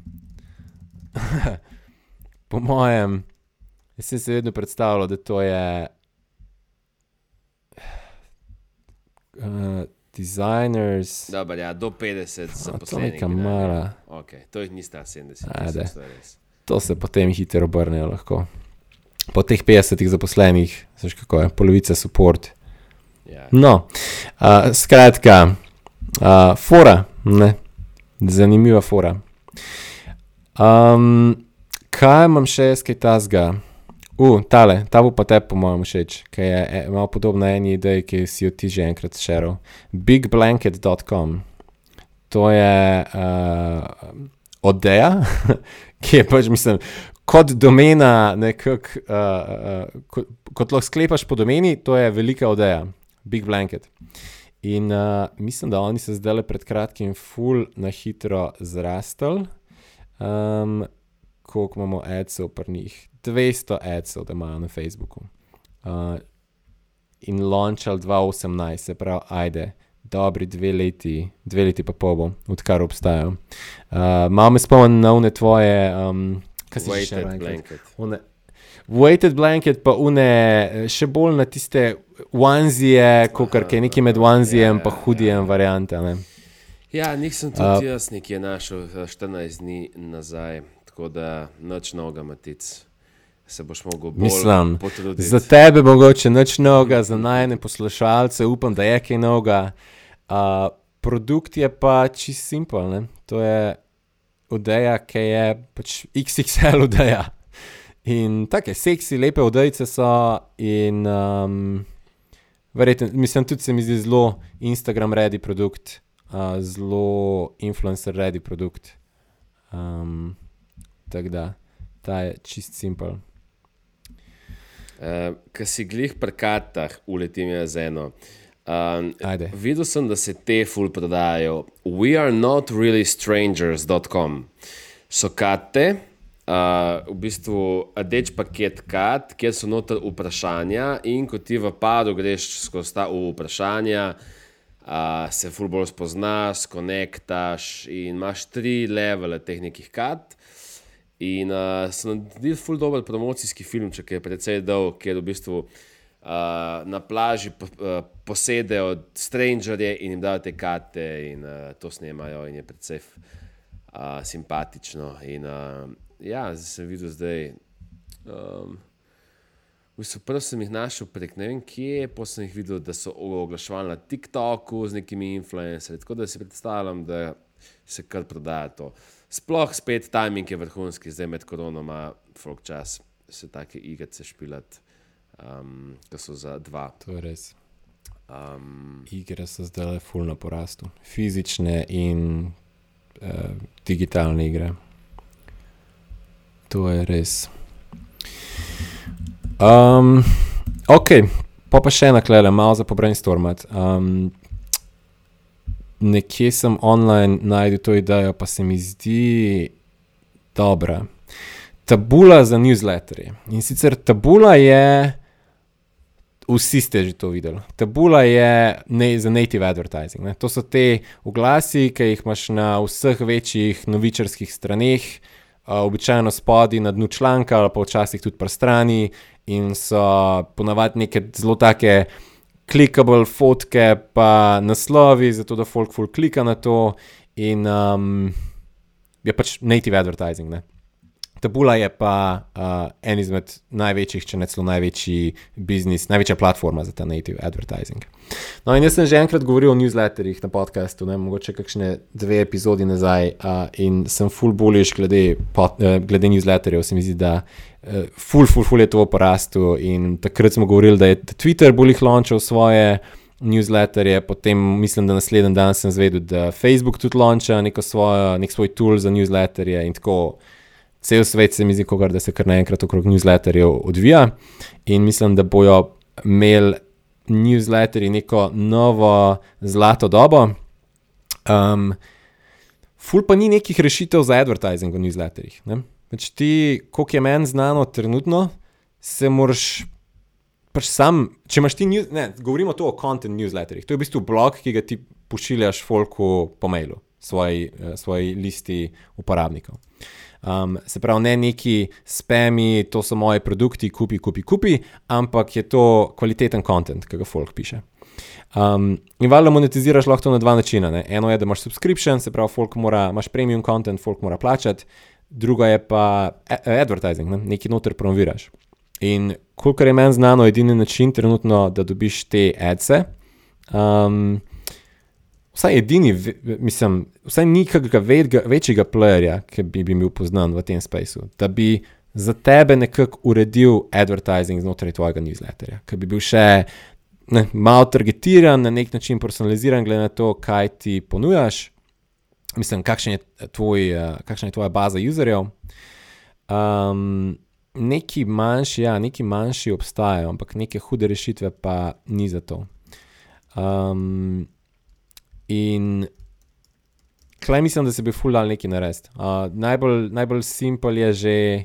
po mojem, jaz sem se vedno predstavljal, da to je. Uh, designers. Dobar, ja, do 50 zaposlenih. To je mala. Okay, to jih ni sta 70. Ajde. To se potem hitro obrne lahko. Po teh 50 zaposlenih, znaš kako je, polovica support. Ja. No, uh, skratka, uh, fora, ne, zanimiva fora. Um, kaj imam še jaz, kaj tasga? Uh, tale, ta bo pa te, po mojem, všeč, ki je e, malo podobna eni ideji, ki si jo ti že enkrat šeril. Bigblanket.com. To je uh, odeja, ki je pač, mislim, kot domena, nekako, uh, uh, kot, kot lahko sklepaš po domeni, to je velika odeja, Big Blanket. In uh, mislim, da oni so zdaj le pred kratkim, full na hitro zrastel. Um, koliko imamo adsov pri njih. 200 adsov, da imajo na Facebooku. Uh, in launchal 2018, se pravi, ajde, dobri dve leti, dve leti pa pol, odkar obstajajo. Uh, Malo me spomni na une tvoje, um, kaj si še rekel? Weighted blanket, pa une, še bolj na tiste onesie, kot je nekaj med onesijem in ja, hudijem, ja. variante. Ne? Ja, nisem tudi uh, jaz nekje našel 14 dni nazaj tako da noč noga, matic. Se boš mogel bolj potruditi. Za tebe mogoče noč noga, za najne poslušalce upam, da je kaj noga. Uh, produkt je pa čist simpel. To je odeja, ki je pač XXL odeja. In tako je, seksi, lepe odejce so in um, verjetno, mislim, tudi se mi zdi zelo Instagram ready produkt, uh, zelo influencer ready produkt. Um, tako da, ta je čist simpel. Uh, Ker si glih pri kartah, uletim jaz eno. Um, videl sem, da se te ful prodajajo. We are not really strangers.com. So karte, uh, v bistvu rdeč paket kart, kjer so noter vprašanja, in ko ti v padu greš skozi ta vprašanja, uh, se ful bolj spoznaš, konektaš in imaš tri levele teh nekih kart. In uh, so naredili ful dober promocijski film, če je precej dolg, kjer v bistvu uh, na plaži po, uh, posedejo strangerje in jim dajo te karte in uh, to snemajo in je precej uh, simpatično. In uh, ja, zdaj sem videl zdaj. Um, V bistvu, prvo sem jih našel prek ne vem kje, potem sem jih videl, da so oglaševali na TikToku z nekimi influencerji. Tako da si predstavljam, da se kar prodaja to. Sploh spet timing je vrhunski, zdaj med koronama, folk čas se take igre špilat, um, ki so za dva. To je res. Um, igre so zdaj le fulno porastu, fizične in uh, digitalne igre. To je res. Um, ok, pa pa še ena klele, malo za pobrainstormat. Um, nekje sem online najdel to idejo, pa se mi zdi dobra. Tabula za newsletterje. In sicer tabula je, vsi ste že to videli. Tabula je ne, za native advertising. Ne. To so te oglasi, ki jih imaš na vseh večjih novičarskih straneh, uh, običajno spodaj na dnu članka, pa včasih tudi pri strani, in so ponavadi neke zelo take klikable fotke, pa naslovi, zato da folk full klika na to. In um, je pač native advertising. Ne? Tabula je pa uh, en izmed največjih, če ne celo največji biznis, največja platforma za ta native advertising. No, in jaz sem že enkrat govoril o newsletterjih na podkastu, mogoče kakšne dve epizodi nazaj, uh, in sem full bullish glede, pod, uh, glede newsletterjev. Se mi zdi, da uh, full, full, full je to v porastu. In takrat smo govorili, da je Twitter bolj jih launchal svoje newsletterje, potem mislim, da naslednji dan sem zvedel, da Facebook tudi launcha neko svojo, nek svoj tool za newsletterje in tako. Cel svet se mi zdi, kogar, da se kar naenkrat okrog newsletterjev odvija, in mislim, da bojo imeli newsletterji neko novo zlato dobo. Um, ful pa ni nekih rešitev za advertising v newsletterjih. Pač ti, koliko je meni znano, trenutno se moraš. Pač sam, če imaš ti, news, ne, govorimo tu o content newsletterjih. To je v bistvu blog, ki ga ti pošiljaš folku po mailu, svoji, eh, svoji listi uporabnikov. Um, se pravi, ne neki spami, to so moji produkti, kupi, kupi, kupi, ampak je to kvaliteten kontent, ki ga folk piše. Um, in valjda monetiziraš lahko na dva načina. Ne? Eno je, da imaš subscription, se pravi, folk mora, imaš premium content, folk mora plačati, druga je pa advertising, ne? nekaj noter promoviraš. In kolikor je meni znano, edini način trenutno, da dobiš te adse. Um, vsaj edini, mislim, vsaj nikakega večjega playerja, ki bi bil poznan v tem spaceu, da bi za tebe nekako uredil advertising znotraj tvojega newsletterja, ki bi bil še ne, malo targetiran, na nek način personaliziran, glede na to, kaj ti ponujaš. Mislim, kakšen je tvoj, kakšna je tvoja baza userjev. Um, neki manjši, ja, neki manjši obstajajo, ampak neke hude rešitve pa ni za to. Um, in klej mislim, da se bi fulal neki narediti. Uh, najbolj, najbolj simpel je že,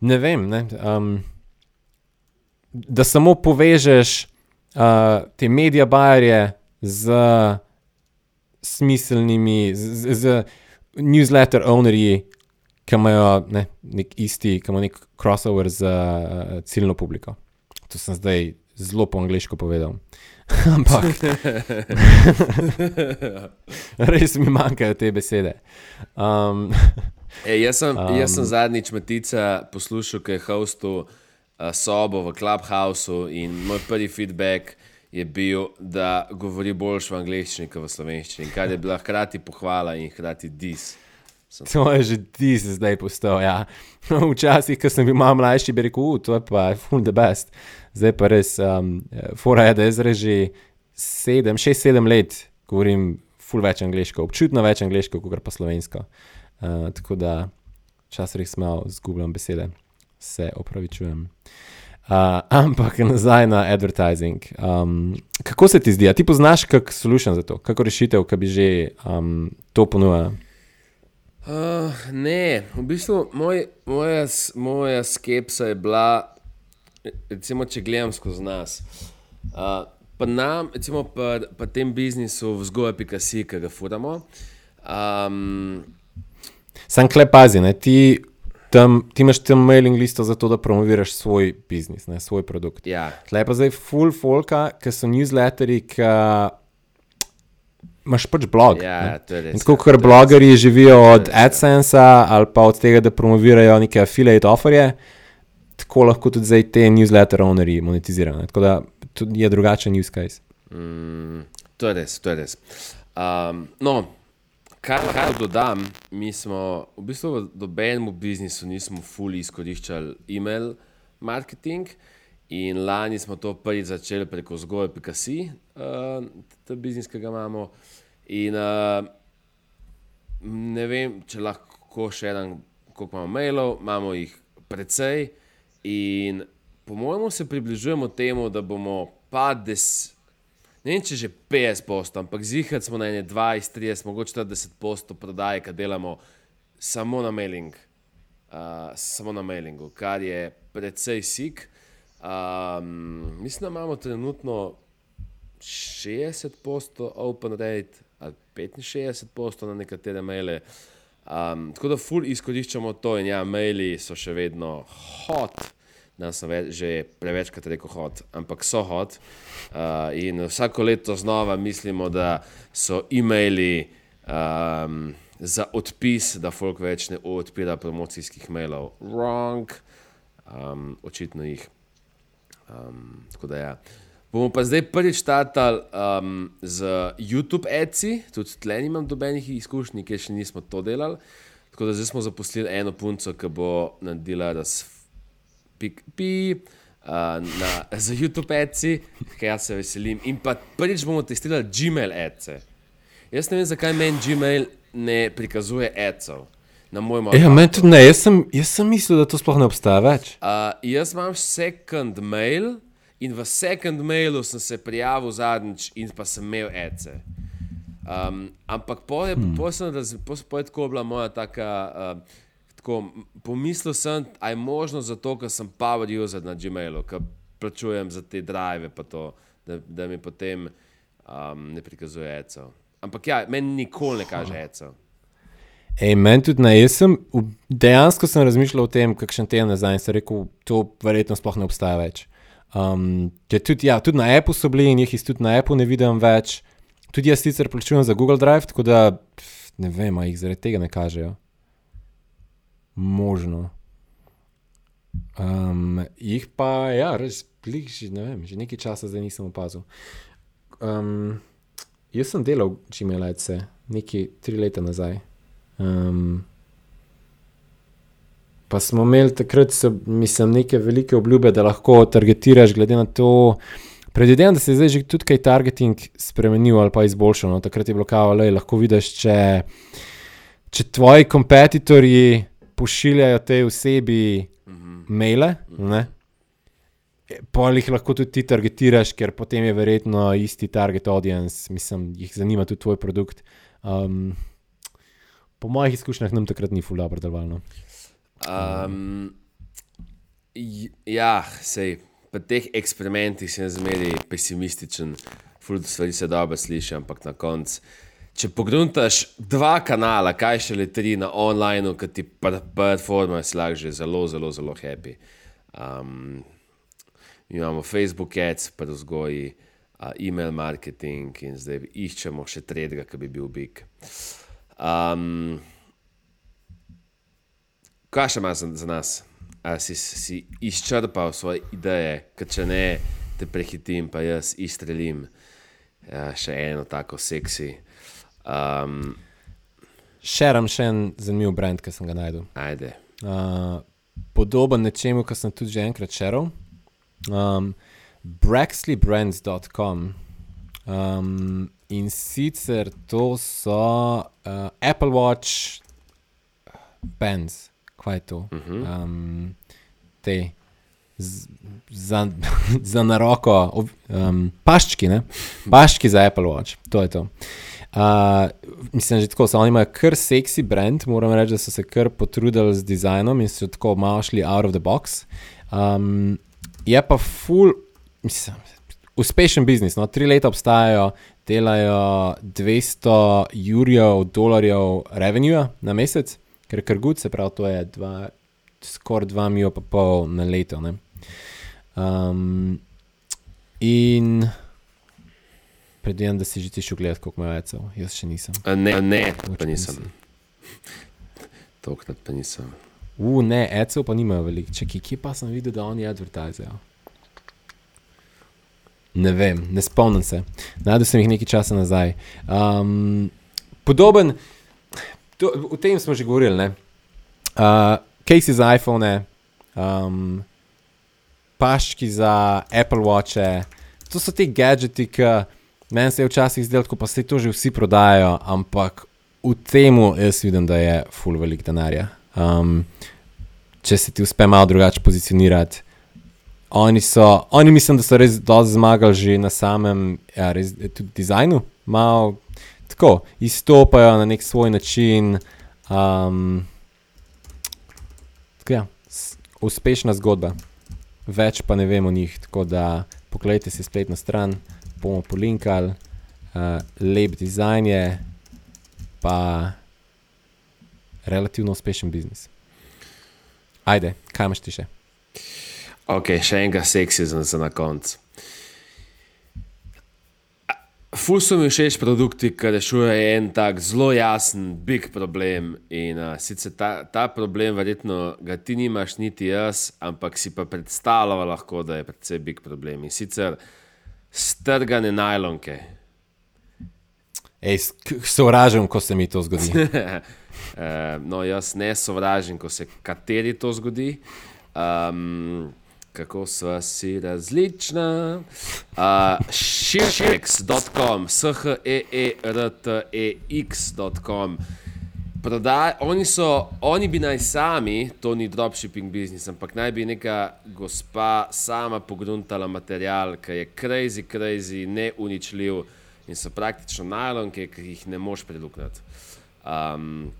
ne vem, ne, um, da samo povežeš uh, te medije bajerje z smiselnimi, z, z newsletter ownerji, ki imajo ne, nek isti, ki imajo nek crossover z uh, ciljno publiko. To sem zdaj zelo po angliško povedal. Ampak res mi manjkajo te besede. Um, e, jaz, sem, um, jaz sem zadnjič Matica poslušal, ki je hostil uh, sobo v Clubhouse in moj prvi feedback je bil, da govori boljš v angleščini kot v slovenščini, kar je bila hkrati pohvala in hkrati dis. To je že dis zdaj postal. Ja. Včasih, ko sem bil malo mlajši, bi rekel, to je pa fun the best. Zdaj pa res, um, fora je, da je zdaj že sedem, šest, sedem let govorim ful več angliško, občutno več angliško, kot pa slovensko. Uh, tako da včasih res malo zgubljam besede, se opravičujem. Ampak nazaj na advertising. Um, kako se ti zdi, a ti poznaš kak solution za to, kako rešitev, ki bi že um, to ponujala? Uh, ne, v bistvu moj, moja, moja skepsa je bila, recimo, če gledam skozi nas. Uh, pa nam, recimo, pa, pa tem biznisu vzgoja.si, ki ga furamo. Um, Sam klep pazi, ne, ti tam, ti imaš tam mailing listo za to, da promoviraš svoj biznis, ne, svoj produkt. Ja. Tle pa zdaj full folka, ki so newsletteri, ki imaš pač blog. Ja, res. In tako ja, kot to je blogerji živijo od ja. AdSense ali pa od tega, da promovirajo neke affiliate offerje, tako lahko tudi zdaj te newsletter ownerji monetizirajo. ne. Tako da je drugačen use case. Mm, to je res, to je res. Um, no, kar lahko dodam, mi smo v bistvu v dobenem biznisu nismo fully izkoriščali e-mail marketing. In lani smo to prvič začeli preko zgoje.si, uh, ta biznis, ki ga imamo. In uh, ne vem, če lahko še en, koliko imamo mailov, imamo jih precej. In po mojem se približujemo temu, da bomo pa des, ne vem, če že 50 postov, ampak zihar smo na ene 20, 30, mogoče 40 postov prodaje, ki delamo samo na mailing, uh, samo na mailingu, kar je precej sik. Um, mislim, da imamo trenutno 60 postov open rate ali 65 postov na nekatere maile. Um, tako da ful izkoriščamo to in ja, maili so še vedno hot. Danes sem več, že prevečkrat rekel hot, ampak so hot. Uh, in vsako leto znova mislimo, da so e-maili um, za odpis, da folk več ne odpira promocijskih mailov. Wrong, um, očitno jih. Um, tako da ja. Bomo pa zdaj prvič startali um, z YouTube ads-i, tudi tle nimam dobenih izkušnj, ker še nismo to delali. Tako da zdaj smo zaposlili eno punco, ki bo naredila uh, na- za YouTube ker jaz se veselim. In pa prvič bomo testirali Gmail ads-e. Jaz ne vem, zakaj meni Gmail ne prikazuje na mojem Ja, meni tudi ne, jaz sem, jaz sem mislil, da to sploh ne obstaja več. Uh, jaz imam second mail in v second mailu sem se prijavil zadnjič in pa sem imel ece. Um, ampak po je, hmm. po sem raz, po, po je tako bila moja taka. Uh, tako, pomislil sem, a je možno zato, ker sem power user na Gmailu, ker plačujem za te drive, pa to, da, da mi potem um, ne prikazuje ecev. Ampak ja, meni nikoli ne kaže ecev. Ej, meni tudi sem v- dejansko sem razmišljal o tem, kakšen teden nazaj in sem rekel, to verjetno sploh ne obstaja več. Um, tudi, ja, tudi na Apple so bili in jih tudi na Apple ne vidim več. Tudi jaz sicer plačujem za Google Drive, tako da pf, ne vem, a jih zaradi tega ne kažejo. Možno. Um, jih pa, ja, res, glih, že, ne vem, že nekaj časa zdaj nisem opazil. Um, jaz sem delal Gmail-ajce nekaj tri leta nazaj. Um, pa smo imeli takrat, so, mislim, neke velike obljube, da lahko targetiraš, glede na to. Predvidevam, da se je zdaj že tudi kaj targeting spremenil ali pa izboljšal. No. Takrat je bilo kao, da lahko vidiš, če, če tvoji kompetitorji pošiljajo tej osebi maile, ne, pa jih lahko tudi ti targetiraš, ker potem je verjetno isti target audience, mislim, jih zanima tudi tvoj produkt. Um, po mojih izkušnjah nam takrat ni ful dobro delovalo. Um, ja, sej, pri teh eksperimentih sem zmeraj pesimističen, ful stvari se dobro sliši, ampak na koncu. Če pogruntaš dva kanala, kaj še le tri na online, ki ti platforma si lahko že zelo, zelo, zelo happy. Um, imamo Facebook ads, pa vzgoji, uh, e-mail marketing in zdaj iščemo še tretjega, ki bi bil big. Um, Kaj še imaš za, za nas? A si, si izčrpal svoje ideje, ker če ne, te prehitim, pa jaz izstrelim. Ja, še eno tako seksi. Um, Šeram še en zanimiv brand, ki sem ga najdel. ajde. Uh, podoben nečemu, kar sem tudi že enkrat šeral. Um, Braxleybrands.com. Um, in sicer to so uh, Apple Watch bands, kaj je to? Um, te z, za, za na roko, ov- um, paščki, ne? Paščki za Apple Watch, to je to. Uh, mislim, že tako. Oni imajo kar seksi brand, moram reči, da so se kar potrudili z dizajnom in so tako malo šli out of the box. Um, je pa full, mislim, uspešen biznis. No? Tri leta obstajajo, delajo 200 jurjev, dolarjev revenue na mesec, ker kar gud, se pravi, to je dva, skoraj 2 milijo pa pol na leto. ne. Um, in predvidevam, da si že ti šel gledati, koliko imajo vecev, jaz še nisem. A ne, a ne, pa Mogoče nisem. Tokrat pa nisem. U, ne, ecev pa nimajo veliko. Čakaj, kje pa sem videl, da oni advertizajo? Ne vem, ne spomnim se. Najdel sem jih nekaj časa nazaj. Um, podoben, to, o tem smo že govorili. ne. Uh, Casey za iPhone, um, paščki za Apple Watche, to so ti gadgeti, ki meni se je včasih zdelo, pa se to že vsi prodajajo, ampak v tem jaz vidim, da je full velik denarja. Um, če se ti uspe malo drugače pozicionirati. Oni, so, oni mislim, da so res dosti zmagali že na samem ja, res, tudi dizajnu, malo tako, izstopajo na nek svoj način. Um, tako ja, uspešna zgodba, več pa ne vem o njih. Tako da pogledajte si spletno stran, bomo polinkali, uh, lep dizajn je, pa relativno uspešen biznis. Ajde, kaj imaš ti še? Ok, še enega seksizma za na koncu. Ful so mi všeč produkti, ki rešujejo en tak zelo jasen, big problem. In uh, sicer ta, ta problem, verjetno ga ti nimaš, niti jaz, ampak si pa predstavljava lahko, da je precej big problem. In sicer strgane najlonke. Ej, sovražim, ko se mi to zgodi. Uh, no, jaz ne sovražim, ko se kateri to zgodi. Um, kako sva si različna. Uh, Shirtex.com, s-h-e-e-r-t-e-x.com. Prodaj, oni, so, oni bi naj sami, to ni dropshipping biznis, ampak naj bi neka gospa sama pogruntala material, ki je crazy, crazy, neuničljiv in so praktično najlonke, ki jih ne moš preduknati. Um,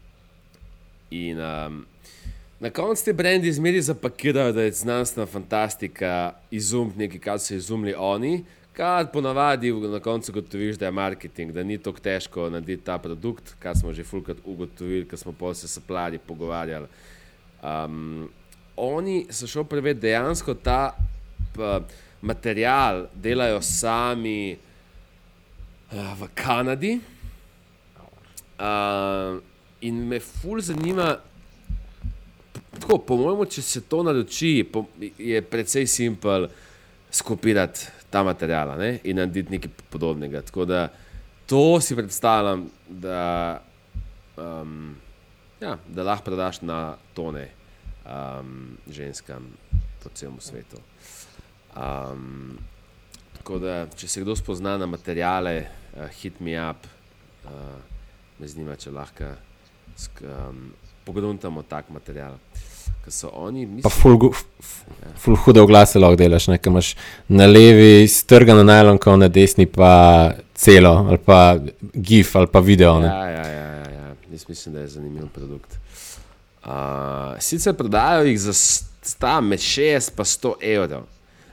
in um, na koncu te brendi zmeri zapakirajo, da je znanstvena fantastika, izum nekaj, kar so izumili oni. Kar ponavadi na koncu ugotoviš, da je marketing, da ni tako težko narediti ta produkt, kar smo že fulkrat ugotovili, ker smo pa se sapladi pogovarjali. Um, oni so šli preveč dejansko ta p, material delajo sami uh, v Kanadi. Uh, in me ful zanima, tako, po mojem, če se to naroči, po, je precej simpel skopirati ta material a ne, in narediti nekaj podobnega. Tako da to si predstavljam, da, um, ja, da lahko prodaš na tone um, ženskam po celem svetu. Um, tako da, če se kdo spozna na materijale, uh, hit me up, uh, me zanima, če lahko um, pogruntamo tak material. Ker so oni, Pa mislim, ful, gu- f- ful hude oglase lahko delaš, ne, ker imaš na levi strgano najlonko, na desni pa celo, ali pa gif, ali pa video. Ne. Ja, ja, ja, ja, ja. Jaz mislim, da je zanimiv produkt. Uh, sicer prodajajo jih za sta med 6 in 100 evrov.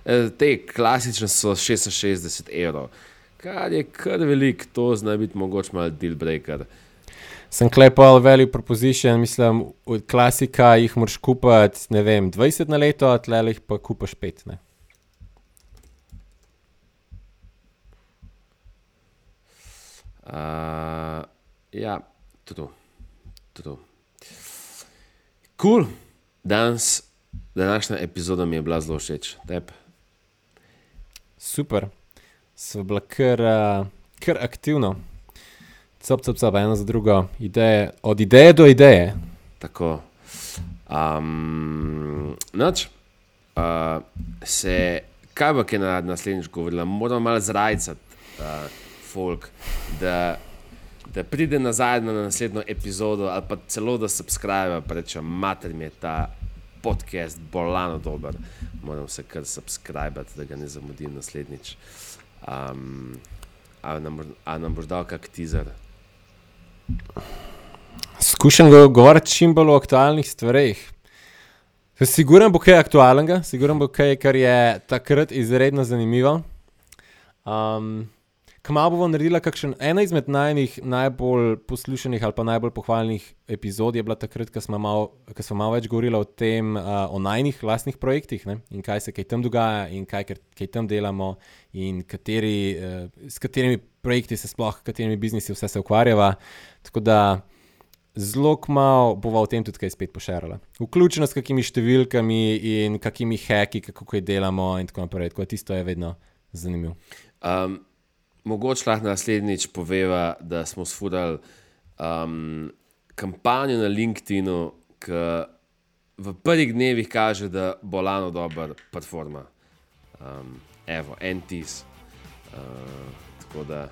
E, Te klasične so 66 evrov, kar je kar velik, to zna biti mogoče malo deal breaker. Sem klepal value proposition, mislim, od klasika jih moraš kupiti, ne vem, 20 na leto, tle jih pa kupaš 5. Ne. Uh, ja, to. to. Cool. Danes, današnja epizoda mi je bila zelo všeč. Tebi? super, so bila kar, uh, kar aktivno. Cop, cop, cop, eno za drugo, ideje, od ideje do ideje. Tako. Um, noč, uh, se, kaj bo kaj na naslednjič govorila, moramo malo zrajcati, uh, folk, da, da pride nazaj na naslednjo epizodo ali pa celo da subscribe, pa reče, mater mi je ta podcast bolano dober, moram se kar subscribe, da ga ne zamudim naslednjič. Um, a nam, a nam boš dal kak teaser? Skušam go govoriti čim bolj o aktualnih stvareh. Siguren bo kaj aktualnega, siguren bo kaj, kar je takrat izredno zanimivo. Um, Kmalo bomo naredili kakšen ena izmed najnih najbolj poslušanih ali pa najbolj pohvalnih epizod, je bila takrat, ko smo malo mal več govorili o tem, uh, o najnih vlastnih projektih ne? in kaj se kaj tam dogaja in kaj, kaj tam delamo in kateri, uh, s katerimi projekti se sploh, katerimi biznisi vse se ukvarjava. Tako da zelo malo bova o tem tudi kaj spet pošerala. Vključeno s kakimi številkami in kakimi heki, kako kaj delamo in tako naprej. Tako da tisto je vedno zanimivo. Um, mogoče lahko naslednjič poveva, da smo sfudali um, kampanjo na LinkedIn-u, ki v prvih dnevih kaže, da bo lano dobra platforma. Um, evo, en tis. Uh, tako da,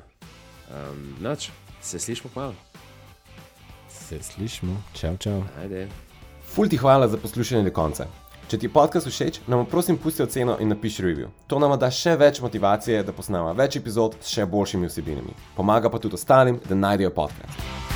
um, noč, se slišmo hvala. Se slišmo, čau, čau. Ajde. Ful ti hvala za poslušanje do konca. Če ti je podcast všeč, nam prosim pusti oceno in napiši review. To nam da še več motivacije, da posnamemo več epizod s še boljšimi vsebinami. Pomaga pa tudi ostalim, da najdejo podcast.